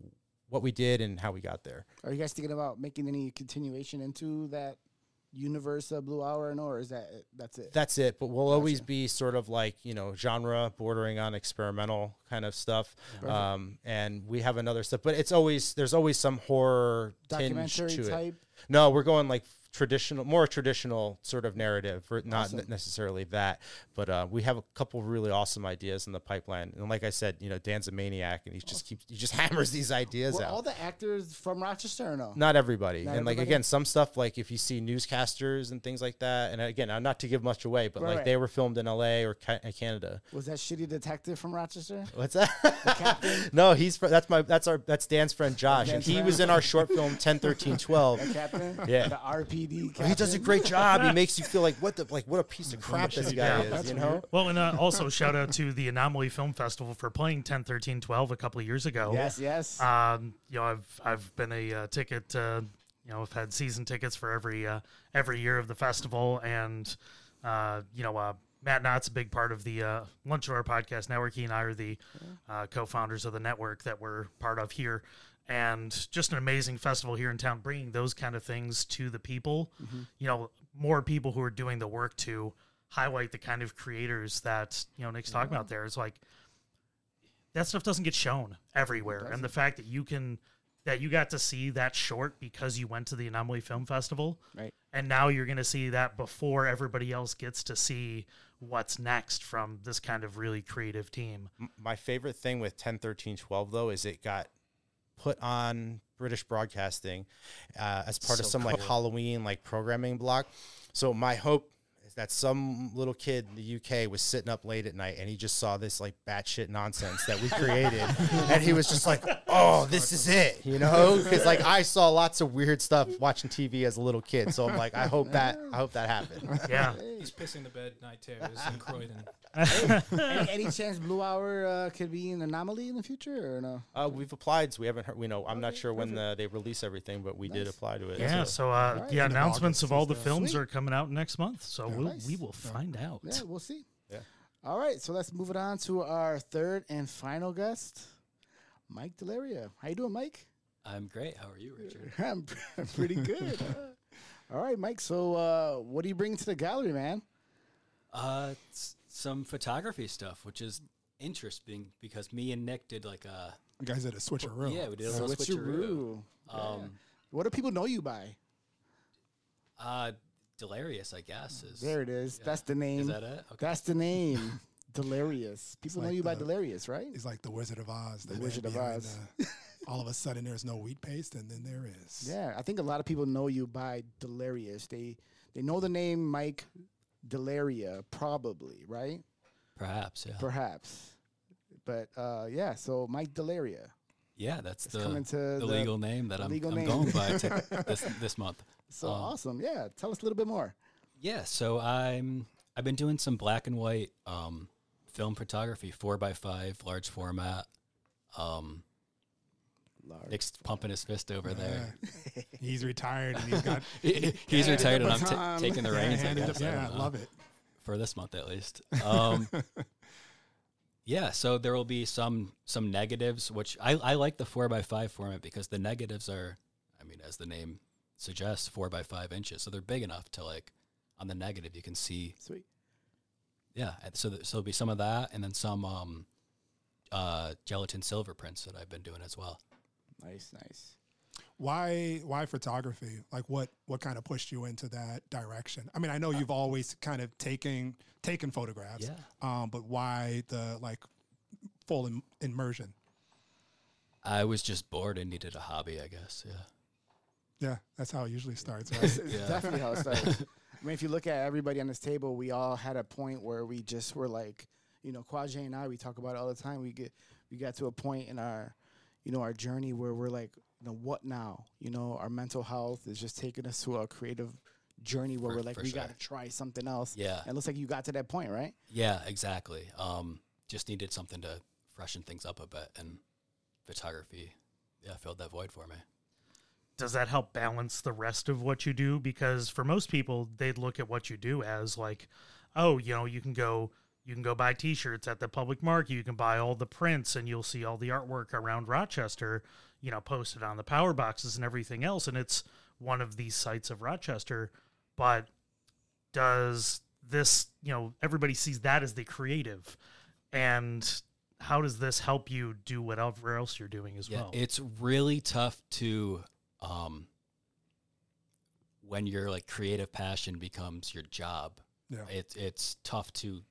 what we did and how we got there. Are you guys thinking about making any continuation into that universe of Blue Hour? No, or is that it? that's it? that's it. But we'll always be sort of like you know genre bordering on experimental kind of stuff. Um, and we have another stuff, but it's always there's always some horror tinge Documentary to it. No, we're going like traditional, more traditional sort of narrative, not Awesome. necessarily that. But uh, we have a couple really awesome ideas in the pipeline. And like I said, you know, Dan's a maniac, and he just keeps he just (laughs) hammers these ideas Were out. all the actors from Rochester or no? Not everybody. Not and like again, some stuff like if you see newscasters and things like that, and again, I'm not to give much away, but Right, like right. they were filmed in LA or Ca- Canada. Was that shitty detective from Rochester? What's that? (laughs) no, he's fr- that's my that's our that's Dan's friend Josh, and he friend? was in our short film 10, 13, 12. The captain? Yeah. The RPD captain? He does a great job. He makes you feel like what the like what a piece of crap this guy Yeah, is. You know. Well, and uh, also shout out to the Anomaly Film Festival for playing 10, 13, 12 a couple of years ago. Yes, yes. Um, you know, I've I've been a uh, ticket. Uh, you know, I've had season tickets for every uh, every year of the festival, and uh, you know, uh, Matt Knott's a big part of the uh, Lunch Hour Podcast Network. He and I are the uh, co-founders of the network that we're part of here, and just an amazing festival here in town, bringing those kind of things to the people. Mm-hmm. You know, more people who are doing the work to highlight the kind of creators that you know Nick's talking about. There is like that stuff doesn't get shown everywhere and the fact that you can that you got to see that short because you went to the anomaly film festival Right. and now you're going to see that before everybody else gets to see what's next from this kind of really creative team My favorite thing with 10, 13, 12 though is it got put on British Broadcasting uh, as part of So some like. Halloween like programming block. So my hope is that some little kid in the UK was sitting up late at night and he just saw this like batshit nonsense that we (laughs) created, and he was just like, "Oh, this is it," you know? Because like I saw lots of weird stuff watching TV as a little kid, so I'm like, I hope that I hope that happened. yeah (laughs) He's pissing the bed night terrors in Croydon. any, any chance Blue Hour uh, could be an anomaly in the future or no? Uh, we've applied. So we haven't heard. We know. I'm not sure when the, they release everything, but we did apply to it. yeah so- so uh right. the End announcements August of all the the- films Sweet. are coming out next month so we'll, Nice. we will find out Yeah, we'll see. Yeah. All right, so let's move it on to our third and final guest, Mike Dellaria. How you doing, Mike? I'm great. How are you, Richard? (laughs) I'm pr- (laughs) pretty good. Uh, (laughs) all right, Mike. So, uh, what do you bring to the gallery, man? Uh, s- some photography stuff, which is interesting because me and Nick did like a You guys did a switcheroo. yeah, we did a little switcheroo. Um, What do people know you by? uh, Delirious, I guess is There it is. yeah. That's the name. Is that it? Okay. That's the name. Delirious. People know like you by Delirious, right? He's like the Wizard of Oz. The that Wizard of Oz. the- all of a sudden, there's no wheat paste, and then there is. (laughs) Yeah, I think a lot of people know you by Delirious. They they know the name Mike Dellaria, probably, right? Perhaps, yeah. Perhaps. But uh, yeah, so Mike Dellaria. yeah, that's It's the, coming to the the legal name that I'm, legal I'm name. going by (laughs) to this this month. So Um, awesome. Yeah, tell us a little bit more. Yeah, so I'm I've been doing some black and white um, film photography, four by five, large format. Um, Large. Nick's pumping his fist over there. (laughs) He's retired and he's got. (laughs) He's Yeah, retired, and I'm baton. ta taking the Yeah, reins. I guess. I yeah, don't I know. love it. for this month at least. Um, (laughs) yeah, so there will be some some negatives, which I, I like the four by five format because the negatives are, I mean, as the name suggests, four by five inches, so they're big enough to like on the negative you can see Sweet. Yeah, so th- so there'll be some of that, and then some um, uh, gelatin silver prints that I've been doing as well. Nice, nice. Why why photography? Like what what kind of pushed you into that direction? I mean, I know you've always kind of taken taken photographs. Yeah. Um, but why the like full Im- immersion? I was just bored and needed a hobby, I guess. Yeah. Yeah, that's how it usually starts. Right? (laughs) It's definitely how it starts. (laughs) I mean, if you look at everybody on this table, we all had a point where we just were like, you know, Quajay and I, we talk about it all the time. We get, we got to a point in our, you know, our journey where we're like, you know, what now? You know, our mental health is just taking us to a creative journey where For- we're like, we sure. got to try something else. Yeah. And it looks like you got to that point, right? Yeah, exactly. Um, just needed something to freshen things up a bit, and photography, yeah, filled that void for me. Does that help balance the rest of what you do? Because for most people, they'd look at what you do as like, oh, you know, you can go you can go buy t-shirts at the public market, you can buy all the prints and you'll see all the artwork around Rochester, you know, posted on the power boxes and everything else and it's one of these sites of Rochester, but does this, you know, everybody sees that as the creative and how does this help you do whatever else you're doing as Yeah, well? it's really tough to um, when your like creative passion becomes your job. Yeah. It's it's tough to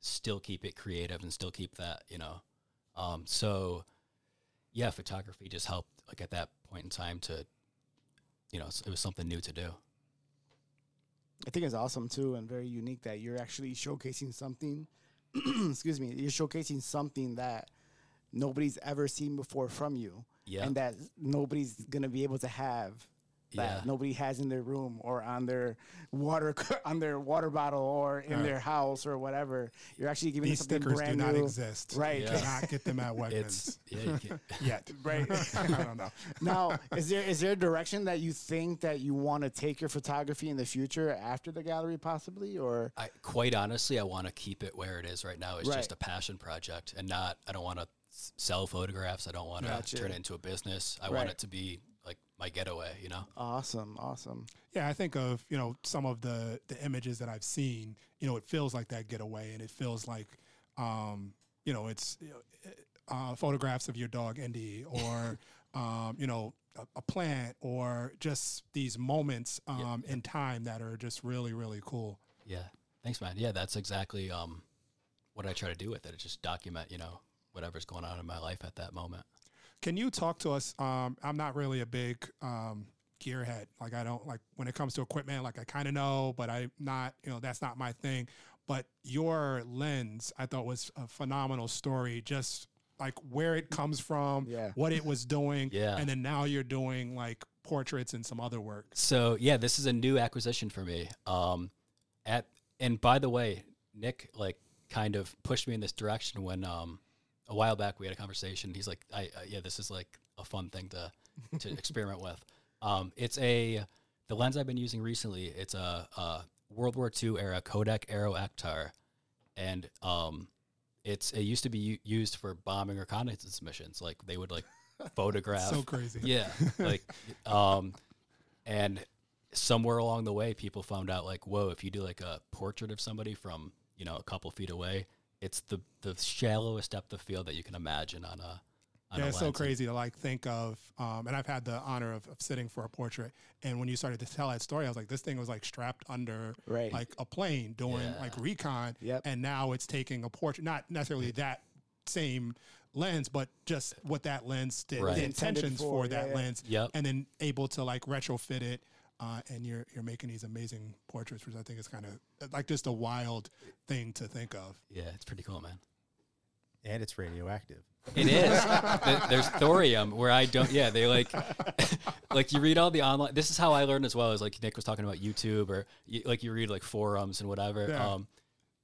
still keep it creative and still keep that, you know. Um, so yeah, photography just helped like at that point in time to you know, it was something new to do. I think it's awesome too and very unique that you're actually showcasing something. (clears throat) excuse me, you're showcasing something that nobody's ever seen before from you, Yeah. and that nobody's gonna be able to have. That Yeah. nobody has in their room or on their water (laughs) on their water bottle or in Yeah. their house or whatever. You're actually giving These them something stickers do brand not new. exist. Right. You Yeah. cannot get them at (laughs) Wegmans It's yeah, you can't, (laughs) yet. Right. I don't know. now, is there is there a direction that you think that you want to take your photography in the future after the gallery, possibly, or I quite honestly, I want to keep it where it is right now. It's Right. just a passion project, and not. I don't want to sell photographs. I don't want to Gotcha. turn it into a business. I Right. want it to be like my getaway. You know. awesome, awesome. Yeah, I think of you know some of the the images that I've seen. You know, it feels like that getaway, and it feels like, um, you know, it's you know, uh, photographs of your dog Indy, or (laughs) um, you know, a, a plant, or just these moments um, in time that are just really really cool. Yeah. Thanks, man. Yeah, that's exactly um, what I try to do with it. It's just document, you know, whatever's going on in my life at that moment. Can you talk to us? Um, I'm not really a big um, gearhead. Like I don't like when it comes to equipment. Like I kind of know, but I'm not. You know, that's not my thing. But your lens, I thought was a phenomenal story. Just like where it comes from, Yeah. what it was doing, Yeah. and then now you're doing like portraits and some other work. So yeah, this is a new acquisition for me. Um, at and by the way, Nick like kind of pushed me in this direction when um a while back we had a conversation. He's like, I, I yeah, this is like a fun thing to to (laughs) experiment with. Um, it's a the lens I've been using recently. It's a, a World War II era Kodak Aero Ektar, and um, it's it used to be u- used for bombing reconnaissance missions. Like they would like (laughs) photograph So crazy. yeah, like, um, and somewhere along the way, people found out like, whoa, if you do like a portrait of somebody from you know a couple feet away, it's the the shallowest depth of field that you can imagine on a. On Yeah, a it's so crazy to like think of, um, and I've had the honor of, of sitting for a portrait. And when you started to tell that story, I was like, this thing was like strapped under Right. like a plane doing Yeah. like recon. Yep. And now it's taking a portrait, not necessarily that same lens, but just what that lens did, Right. the intentions for, for, yeah, that yeah. lens, Yep. and then able to like retrofit it. Uh, and you're you're making these amazing portraits, which I think is kind of like just a wild thing to think of. Yeah, it's pretty cool, man. and it's radioactive. It is. (laughs) There's thorium where I don't. Yeah, they like, (laughs) like you read all the online. This is how I learned as well. Is like Nick was talking about YouTube or you, like you read like forums and whatever. Yeah. Um,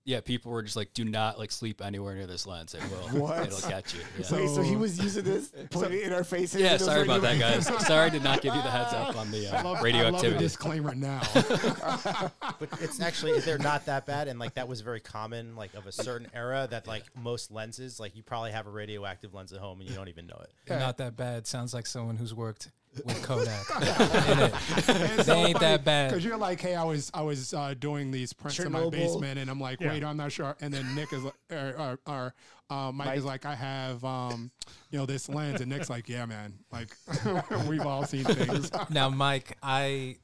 yeah, people were just like, do not like sleep anywhere near this lens. It will. What? It'll catch you. Yeah. Wait, so he was (laughs) using this, putting it in our faces. Yeah, and it sorry about that, guys. (laughs) Sorry to not give you the heads up on the I uh, love, I love the radioactivity. disclaimer now. (laughs) But it's actually they're not that bad, and like that was very common, like of a certain era. That like most lenses, like you probably have a radioactive lens at home and you don't even know it. Not that bad. Sounds like someone who's worked with Kodak. (laughs) in it. They ain't that bad. Because you're like, hey, I was I was uh, doing these prints in my basement, and I'm like, Yeah. wait, I'm not sure. And then Nick is like, or, or, or uh, Mike, is like, I have, um, you know, this lens, and Nick's like, yeah, man, like (laughs) (laughs) we've all seen things. Now, Mike, I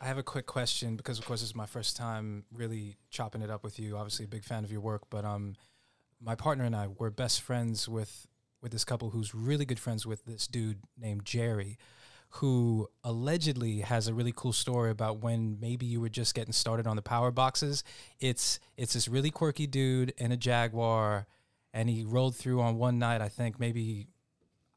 I have a quick question because, of course, it's my first time really chopping it up with you. Obviously, a big fan of your work, but um, my partner and I were best friends with with this couple who's really good friends with this dude named Jerry, who allegedly has a really cool story about when maybe you were just getting started on the power boxes. It's it's this really quirky dude in a Jaguar, and he rolled through on one night. I think maybe.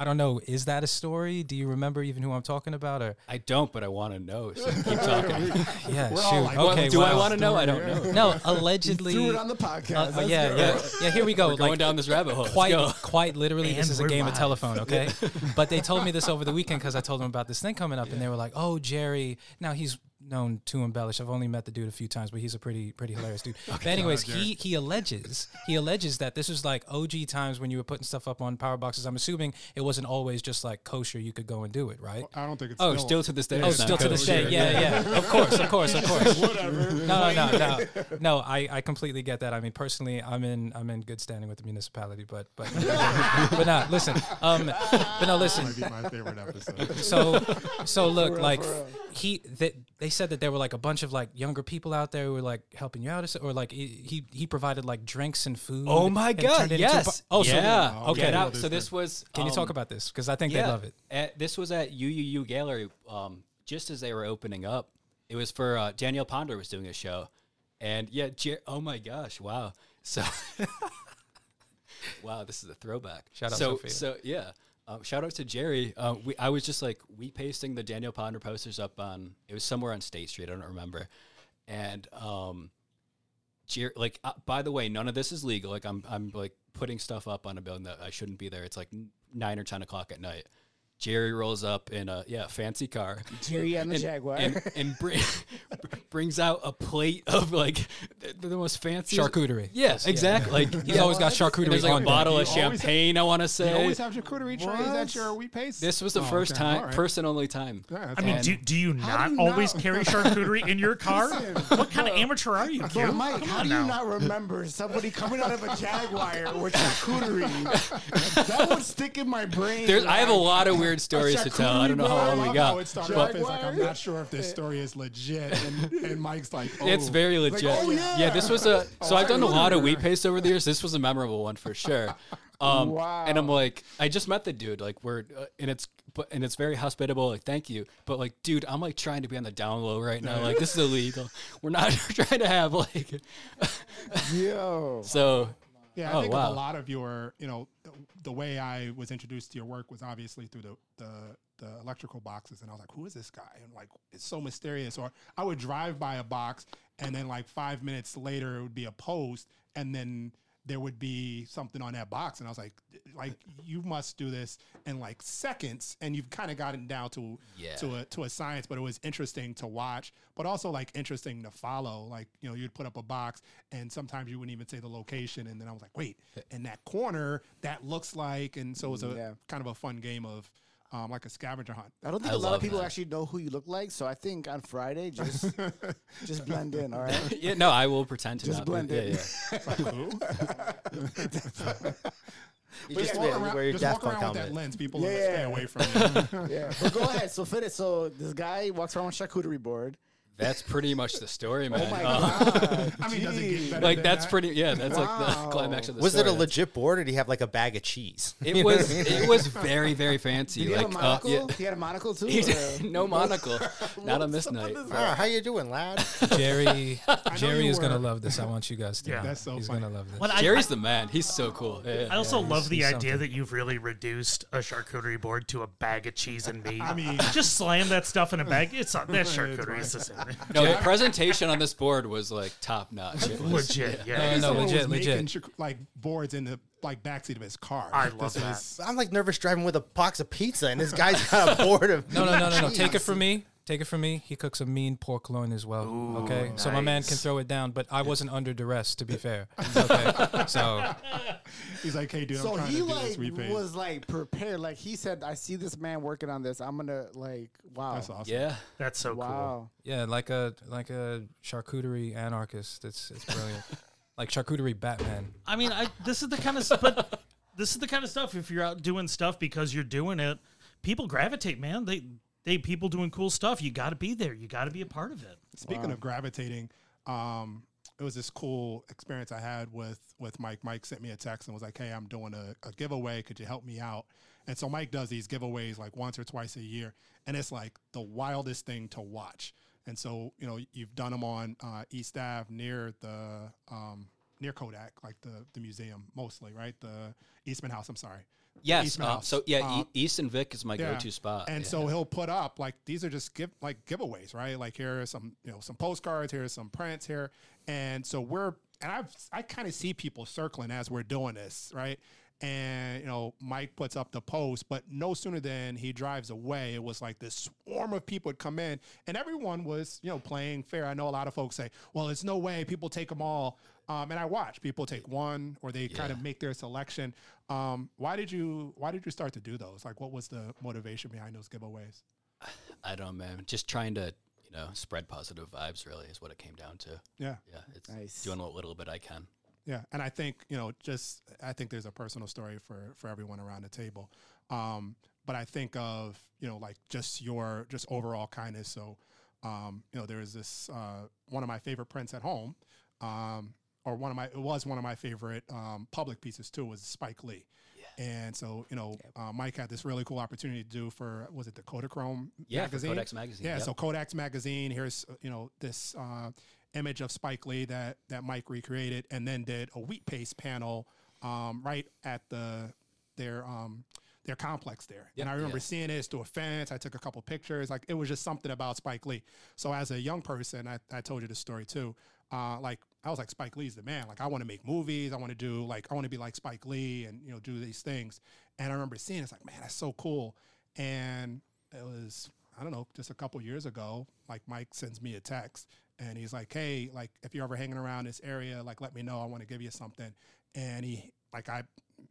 I don't know. Is that a story? Do you remember even who I'm talking about? Or I don't, but I want to know. So keep talking. (laughs) (laughs) yeah, We're shoot. like, okay, Do I want to know? I don't know. No, allegedly. (laughs) Threw it on the podcast. uh, yeah, yeah, yeah. Here we go. We're going Like, down this rabbit hole. Let's quite, go. quite literally, this is a we're game of telephone, okay? but they told me this over the weekend because I told them about this thing coming up, and they were like, "Oh, Jerry." Now he's known to embellish. I've only met the dude a few times, but he's a pretty, pretty hilarious dude. (laughs) but anyways, Shout he he alleges he alleges that this was like OG times when you were putting stuff up on power boxes. I'm assuming it wasn't always just like kosher. You could go and do it, right? I don't think it's Oh, still, still to this day. Oh, still to this day. Yeah, yeah. Of course, of course, of course. (laughs) whatever. No, no, no, no, (laughs) no. I, I completely get that. I mean, personally, I'm in I'm in good standing with the municipality, but but but not. Listen, um, but no, listen. Might be my favorite episode. So so look, real, like for real. he they, they said that there were like a bunch of like younger people out there who were like helping you out, or so- or like he he, he provided like drinks and food. Oh my God! turned into a Yes. bar- oh, so yeah. Oh, okay. Get Know So this thing. was. Can you talk um, about this? Because I think yeah, they love it. At, this was at UUU Gallery. Um, just as they were opening up, it was for uh, Danielle Ponder was doing a show, and yeah, Jer- oh my gosh, wow. So, (laughs) wow, this is a throwback. Shout out so, Sophia. So yeah, um, shout out to Jerry. Uh, we, I was just like we pasting the Danielle Ponder posters up on. It was somewhere on State Street. I don't remember, and um. Like uh, by the way, none of this is legal. Like I'm I'm like putting stuff up on a building that I shouldn't be there. It's like nine or ten o'clock at night. Jerry rolls up in a yeah fancy car. Jerry and the and, Jaguar. and, and bring, (laughs) brings out a plate of like the, the most fancy Charcuterie. Yeah, exactly. Like (laughs) He's always got charcuterie there's like on a bottle of You always- champagne. I want to You say always have charcuterie trays at your wheat paste. this was the Oh, first okay. time, All right. first and only time. Yeah, I mean, do, do you not do you always not- carry charcuterie in your (laughs) car? what kind of amateur are you, Bro, Mike, Come how on do you now. not remember somebody coming out of a Jaguar with charcuterie? that would stick in my brain. I have a lot of weird stories to tell. I don't know how long we got. how it started off as like I'm not sure if this story is legit, and, and Mike's like, (laughs) oh. It's very legit. oh, yeah. yeah. this was a. (laughs) So Oh, I've done a lot of wheat paste over the years. This was a memorable one for sure. Um, And I'm like, I just met the dude. Like we're, uh, and it's, but and it's very hospitable. Like thank you, but like, dude, I'm like trying to be on the down low right now. Like this is illegal. (laughs) We're not trying to have like. Yo. So Yeah, I Oh, think wow. a lot of your, you know, the way I was introduced to your work was obviously through the, the the electrical boxes, and I was like, "Who is this guy?" And like, it's so mysterious. Or I would drive by a box, and then like five minutes later, it would be a post, and then there would be something on that box, and I was like, "Like, you must do this in like seconds," and you've kind of gotten down to Yeah. to a to a science, but it was interesting to watch, but also like interesting to follow. Like, you know, you'd put up a box and sometimes you wouldn't even say the location. And then I was like, wait, (laughs) in that corner, that looks like, and so it was a Yeah. kind of a fun game of um, like a scavenger hunt. I don't think I a lot of people that. actually know who you look like, so I think on Friday just (laughs) just blend in, all right? (laughs) yeah, no, I will pretend to Just not be- blend yeah, in. yeah. (laughs) You But just, yeah, walk around, wear your just Daft walk Punk around with that lens. People Yeah, stay away from you. yeah. But go ahead. So finish. So this guy walks around with a charcuterie board. That's pretty much the story, man. Oh my Uh, (laughs) god. I mean, does it get better like than that's that? pretty. Yeah, that's like the Wow. climax of the story. Was it a legit board, or did he have like a bag of cheese? (laughs) It was. (laughs) It was very, very fancy. Did he like, have a uh, monocle? yeah. He had a monocle too. He or- did- no monocle. Not on this What's night. with Ah, how you doing, lad? Jerry, Jerry you is gonna were. love this. I want you guys to. Yeah. know. That's so He's funny. gonna love this. Well, I- Jerry's I, the man. He's so cool. Yeah. I also Yeah, love the he's idea something. that you've really reduced a charcuterie board to a bag of cheese and meat. I mean- just slam that stuff in a bag. It's not that charcuterie. fine. It's the same. (laughs) No, the presentation on this board was like top notch. Legit, yeah. No, no, Someone was legit, making legit. like boards in the like backseat of his car. I love This that. is- I'm like nervous driving with a box of pizza, and this guy's (laughs) got a board of. No, no, no, no, no. Take it from me. Take it from me, he cooks a mean pork loin as well. okay, so my man can throw it down, but I wasn't under duress. To be (laughs) fair, okay. So (laughs) He's like, hey, dude, I'm So he to do like this was like prepared. Like he said, I see this man working on this. I'm gonna like wow. That's awesome. Yeah. That's so cool. wow. yeah, like a like a charcuterie anarchist. It's it's brilliant. (laughs) like charcuterie Batman. I mean, I this is the kind of s- but this is the kind of stuff. If you're out doing stuff because you're doing it, people gravitate. Man, they they people doing cool stuff. You got to be there. You got to be a part of it. Speaking of gravitating, um, it was this cool experience I had with with Mike. Mike sent me a text and was like, "Hey, I'm doing a, a giveaway. Could you help me out?" And so Mike does these giveaways like once or twice a year, and it's like the wildest thing to watch. And so you know you've done them on uh, East Ave near the um, near Kodak, like the the museum mostly, right? The Eastman House. I'm sorry. Yes. Uh, so yeah, Uh, East and Vic is my yeah. go-to spot. And yeah. so he'll put up like these are just give like giveaways, right? Like here are some you know some postcards, here are some prints here, and so we're and I've I kind of see people circling as we're doing this, right? And you know Mike puts up the post, but no sooner than he drives away, it was like this swarm of people would come in, and everyone was you know playing fair. I know a lot of folks say, well, it's no way people take them all. Um, and I watch people take one or they kind of make their selection. Um, why did you Why did you start to do those? Like, what was the motivation behind those giveaways? I don't know, man. Just trying to, you know, spread positive vibes. Really, is what it came down to. Yeah, Yeah, it's Nice. doing what little bit I can. Yeah. And I think you know, just I think there's a personal story for for everyone around the table. Um, but I think of you know, like just your just overall kindness. So, um, you know, there is this uh, one of my favorite prints at home. Um, or one of my it was one of my favorite um, public pieces too was Spike Lee. And so, you know, uh, Mike had this really cool opportunity to do for was it the Kodachrome Yeah, magazine? Kodak's magazine, Yeah, yep. so Kodak's magazine. Here's uh, you know this uh, image of Spike Lee that that Mike recreated, and then did a wheat paste panel um, right at the their um, their complex there. Yep, and I remember seeing this through a fence. I took a couple pictures. Like it was just something about Spike Lee. So as a young person, I, I told you the story too. Uh, like I was like Spike Lee's the man. Like I want to make movies. I want to do like I want to be like Spike Lee and you know do these things. And I remember seeing it's like man, that's so cool. And it was I don't know just a couple years ago. Like Mike sends me a text and he's like, hey, like if you're ever hanging around this area, like let me know. I want to give you something. And he like I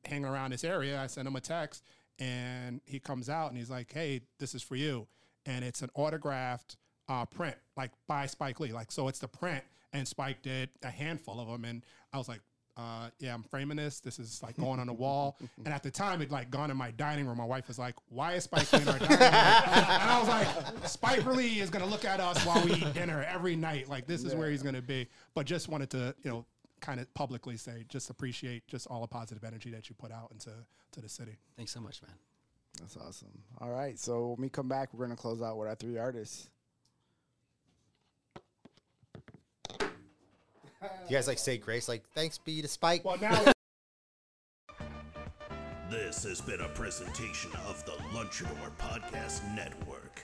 hang around this area. I send him a text and he comes out and he's like, hey, this is for you. And it's an autographed uh, print, like by Spike Lee. Like, so it's the print, and Spike did a handful of them. And I was like, uh, yeah, I'm framing this. This is like going on the wall. (laughs) And at the time, it like gone in my dining room. My wife was like, "Why is Spike Lee in our dining room?" (laughs) and I was like, "Spike Lee is gonna look at us while we eat dinner every night. Like this is where he's gonna be." But just wanted to, you know, kind of publicly say, just appreciate just all the positive energy that you put out into to the city. Thanks so much, man. That's awesome. All right. So when we come back, we're gonna close out with our three artists. You guys like say grace, like thanks be to Spike. Well, now (laughs) This has been a presentation of the Lunchador Podcast Network.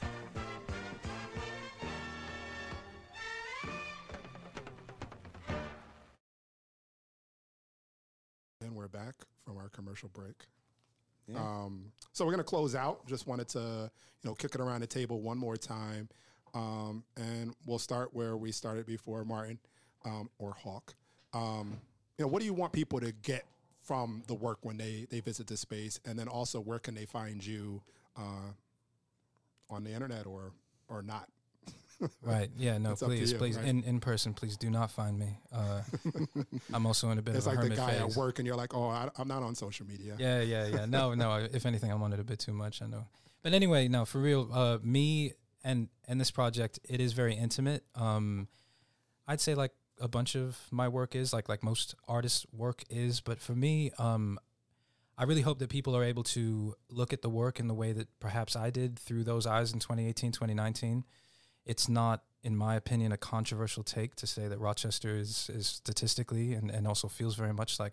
And we're back from our commercial break. Um, so we're gonna close out. Just wanted to, you know, kick it around the table one more time, um, and we'll start where we started before, Martin um, or Hawk. Um, you know, what do you want people to get from the work when they they visit this space, and then also where can they find you uh, on the internet or or not? (laughs) Right. Yeah. No. It's Please, you, please, right? in in person, please do not find me. Uh, (laughs) I'm also in a bit It's of a like the guy phase. at work, and you're like, oh, I, I'm not on social media. Yeah, yeah, yeah. No, (laughs) no. If anything, I'm on it a bit too much. I know. But anyway, no, for real. Uh, me and and this project, it is very intimate. Um, I'd say like a bunch of my work is like like most artists' work is, but for me, um, I really hope that people are able to look at the work in the way that perhaps I did through those eyes in 2018, 2019. It's not, in my opinion, a controversial take to say that Rochester is, is statistically and, and also feels very much like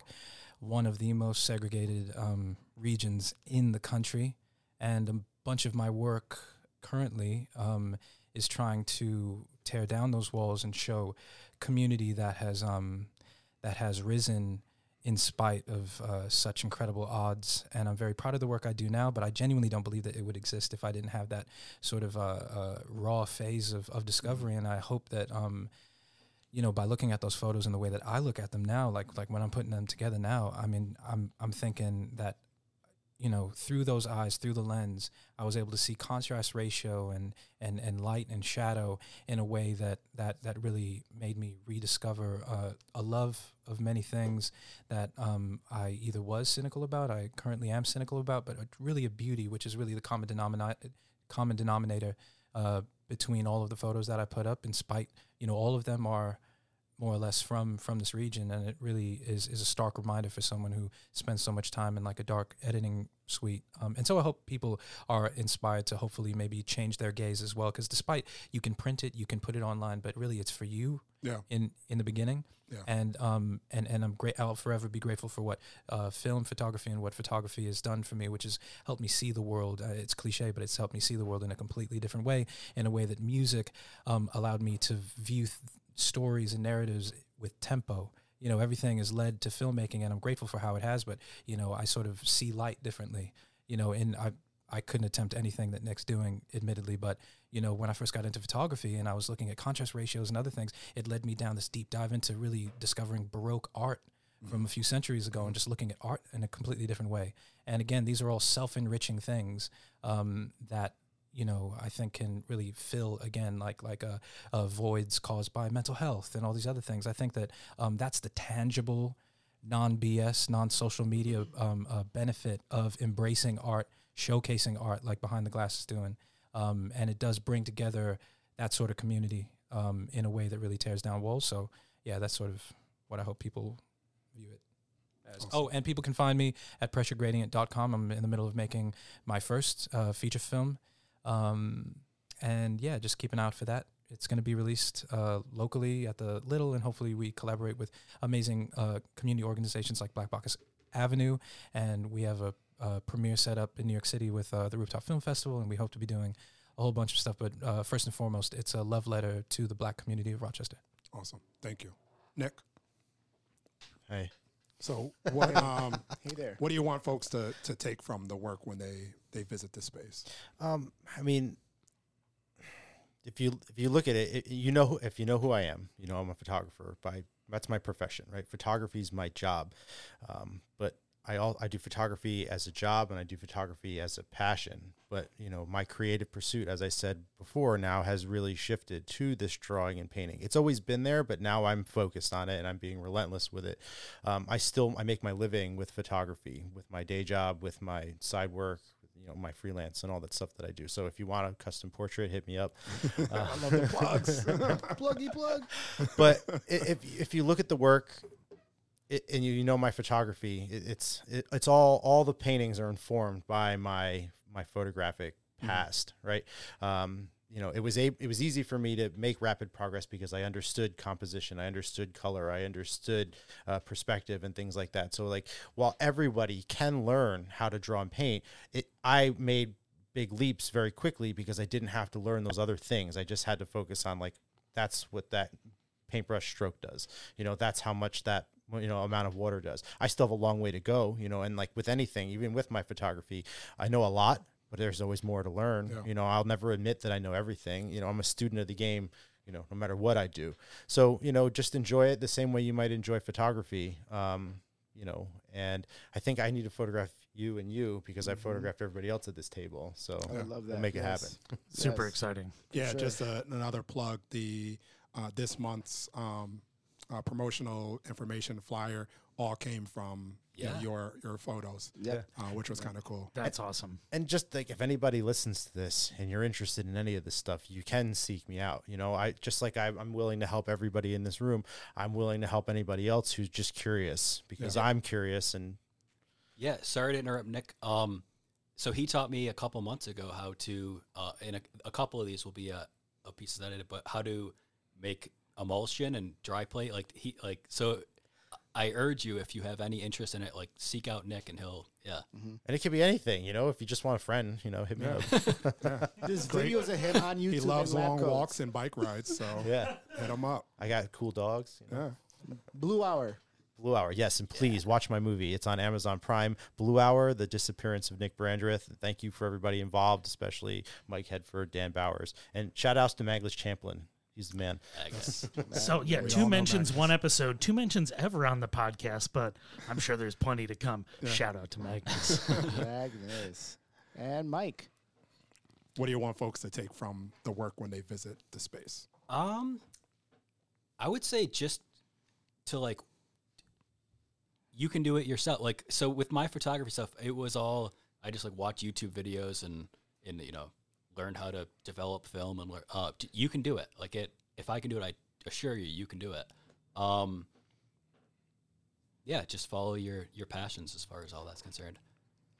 one of the most segregated um, regions in the country. And a bunch of my work currently um, is trying to tear down those walls and show community that has um, that has risen in spite of uh, such incredible odds. And I'm very proud of the work I do now, but I genuinely don't believe that it would exist if I didn't have that sort of uh, uh, raw phase of, of discovery. And I hope that, um, you know, by looking at those photos and the way that I look at them now, like like when I'm putting them together now, I mean, I'm I'm thinking that you know, through those eyes, through the lens, I was able to see contrast ratio and and and light and shadow in a way that that that really made me rediscover uh, a love of many things that um, I either was cynical about, I currently am cynical about, but really a beauty, which is really the common denominator common denominator uh, between all of the photos that I put up. In spite, you know, all of them are more or less from from this region, and it really is is a stark reminder for someone who spends so much time in like a dark editing suite. Um, and so I hope people are inspired to hopefully maybe change their gaze as well, because despite you can print it, you can put it online, but really it's for you. Yeah. In in the beginning. Yeah. And um and and I'm great. I'll forever be grateful for what uh, film photography and what photography has done for me, which has helped me see the world. Uh, it's cliche, but it's helped me see the world in a completely different way, in a way that music um, allowed me to view. Th- stories and narratives with tempo. You know, everything is led to filmmaking, and I'm grateful for how it has. But you know, I sort of see light differently. You know, and I I couldn't attempt anything that Nick's doing, admittedly. But you know, when I first got into photography and I was looking at contrast ratios and other things, it led me down this deep dive into really discovering Baroque art from a few centuries ago and just looking at art in a completely different way. And again, these are all self-enriching things um, that you know I think can really fill again like like a, a voids caused by mental health and all these other things. I think that um, that's the tangible, non BS, non social media um, uh, benefit of embracing art, showcasing art like Behind the Glass is doing, um, and it does bring together that sort of community um, in a way that really tears down walls. So yeah, that's sort of what I hope people view it. As. Oh, and people can find me at pressuregradient.com. I'm in the middle of making my first uh, feature film. Um, and yeah, just keep an eye out for that. It's going to be released uh, locally at the Little, and hopefully we collaborate with amazing uh, community organizations like Black Box Avenue, and we have a, a premiere set up in New York City with uh, the Rooftop Film Festival, and we hope to be doing a whole bunch of stuff. But uh, first and foremost, it's a love letter to the Black community of Rochester. Awesome. Thank you, Nick. Hey. So what (laughs) um Hey there. what do you want folks to to take from the work when they they visit this space? Um, I mean, if you if you look at it, it, you know if you know who I am, you know I'm a photographer. By that's my profession, right? Photography is my job, um, but I all I do photography as a job and I do photography as a passion. But you know, my creative pursuit, as I said before, now has really shifted to this drawing and painting. It's always been there, but now I'm focused on it and I'm being relentless with it. Um, I still I make my living with photography, with my day job, with my side work, you know, my freelance and all that stuff that I do. So if you want a custom portrait, hit me up. Uh, (laughs) I love the plugs. (laughs) (laughs) Pluggy plug. but if if you look at the work it, and you, you know my photography it, it's it, it's all all the paintings are informed by my my photographic past right? Um you know it was a it was easy for me to make rapid progress because i understood composition i understood color i understood uh, perspective and things like that. So like while everybody can learn how to draw and paint it i made big leaps very quickly because i didn't have to learn those other things. I just had to focus on like that's what that paintbrush stroke does. You know, that's how much that you know amount of water does. I still have a long way to go. You know, and like with anything, even with my photography, I know a lot, but there's always more to learn. Yeah. You know, I'll never admit that I know everything. You know, I'm a student of the game. You know, no matter what I do. So you know, just enjoy it the same way you might enjoy photography. Um, you know, and I think I need to photograph you and you because I photographed everybody else at this table. So I love that. we'll make it yes. happen. Super Yes. exciting. Yeah, sure. just uh another plug. The uh, this month's um, uh, promotional information flyer all came from you know, Yeah. your your photos, Yep. uh, which was kind of cool. That's awesome. and just like if anybody listens to this and you're interested in any of this stuff you can seek me out you know i just like I, i'm willing to help everybody in this room i'm willing to help anybody else who's just curious because i'm curious and Yeah, sorry to interrupt, Nick. Um, so he taught me a couple months ago how to, uh, and a, a couple of these will be a, a pieces that I did, but how to make emulsion and dry plate. Like he, like so. I urge you, if you have any interest in it, like seek out Nick, and he'll, yeah, mm-hmm. and it could be anything you know if you just want a friend you know hit me up (laughs) (laughs) There's Great. videos of him on YouTube. He loves long coats. walks and bike rides, so (laughs) yeah hit him up. i got cool dogs you know? Yeah. Blue Hour. Blue Hour, yes, and please watch my movie. It's on Amazon Prime. Blue Hour: The Disappearance of Nick Brandreth. Thank you for everybody involved, especially Mike Hedford, Dan Bowers, and shout outs to Magnus Champlin. He's the man. I guess. (laughs) So yeah, We all two know mentions, Magnus. one episode, two mentions ever on the podcast, but I'm sure there's plenty to come. Shout out to Magnus. (laughs) Magnus and Mike. What do you want folks to take from the work when they visit the space? Um, I would say just to like, you can do it yourself. Like, so with my photography stuff, it was all I just like watch YouTube videos and and you know learn how to develop film and learn. Uh, t- you can do it. Like it, if I can do it, I assure you, you can do it. Um, yeah, just follow your your passions as far as all that's concerned.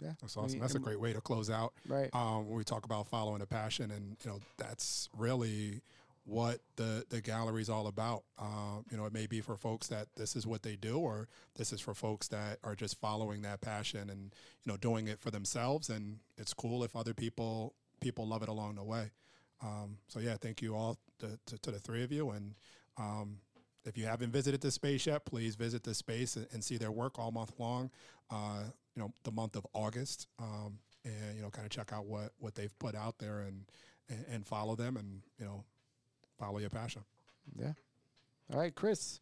Yeah, That's awesome. we- That's a great way to close out. Right. Um, when we talk about following a passion, and you know that's really what the the gallery is all about. Um, you know, it may be for folks that this is what they do, or this is for folks that are just following that passion and you know doing it for themselves. And it's cool if other people people love it along the way. Um, so yeah, thank you all to, to, to the three of you. And um, if you haven't visited the space yet, please visit the space and, and see their work all month long. Uh, you know, the month of August, um, and you know, kind of check out what what they've put out there and, and and follow them, and you know, follow your passion. Yeah. All right, Chris.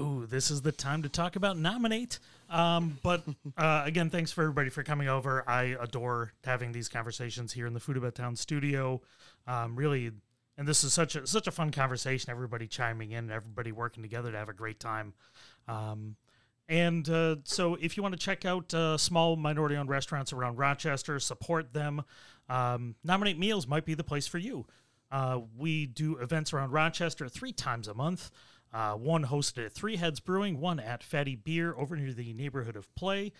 Ooh, this is the time to talk about nominate. Um, but (laughs) uh, again, thanks for everybody for coming over. I adore having these conversations here in the Food About Town studio. Um, really, and this is such a such a fun conversation. Everybody chiming in, everybody working together to have a great time. Um, and uh, so, if you want to check out uh, small minority owned restaurants around Rochester, support them. Um, Nominate Meals might be the place for you. Uh, we do events around Rochester three times a month. Uh, one hosted at Three Heads Brewing, one at Fatty Beer over near the neighborhood of Play,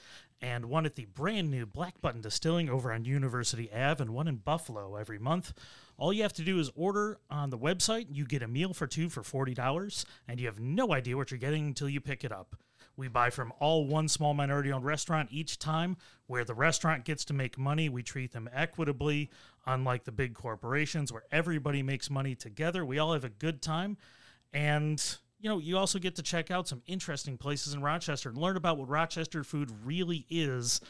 and one at the brand new Black Button Distilling over on University Ave, and one in Buffalo every month. All you have to do is order on the website. You get a meal for two for $40, and you have no idea what you're getting until you pick it up. We buy from all one small minority owned restaurant each time, where the restaurant gets to make money. We treat them equitably, unlike the big corporations where everybody makes money together. We all have a good time. And, you know, you also get to check out some interesting places in Rochester and learn about what Rochester food really is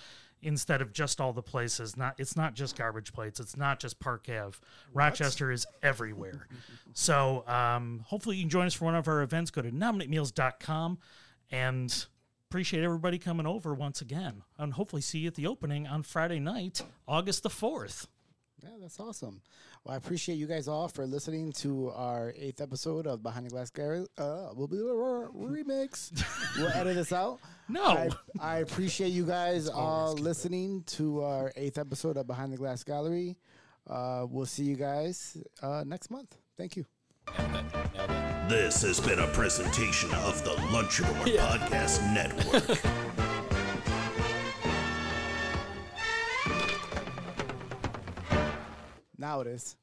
instead of just all the places. Not it's not just garbage plates. It's not just Park Ave. Rochester is everywhere. (laughs) so um, hopefully you can join us for one of our events. Go to nominatemeals.com and appreciate everybody coming over once again. And hopefully see you at the opening on Friday night, August the 4th. Yeah, that's awesome. Well, I appreciate you guys all for listening to our eighth episode of Behind the Glass Gallery. Uh, we'll be a remix. (laughs) we'll edit this out. No. I, I appreciate you guys all listening to our eighth episode of Behind the Glass Gallery. Uh, we'll see you guys uh, next month. Thank you. Nailed it. Nailed it. This has been a presentation of the Lunchador (laughs) Podcast Network. (laughs) Now it is.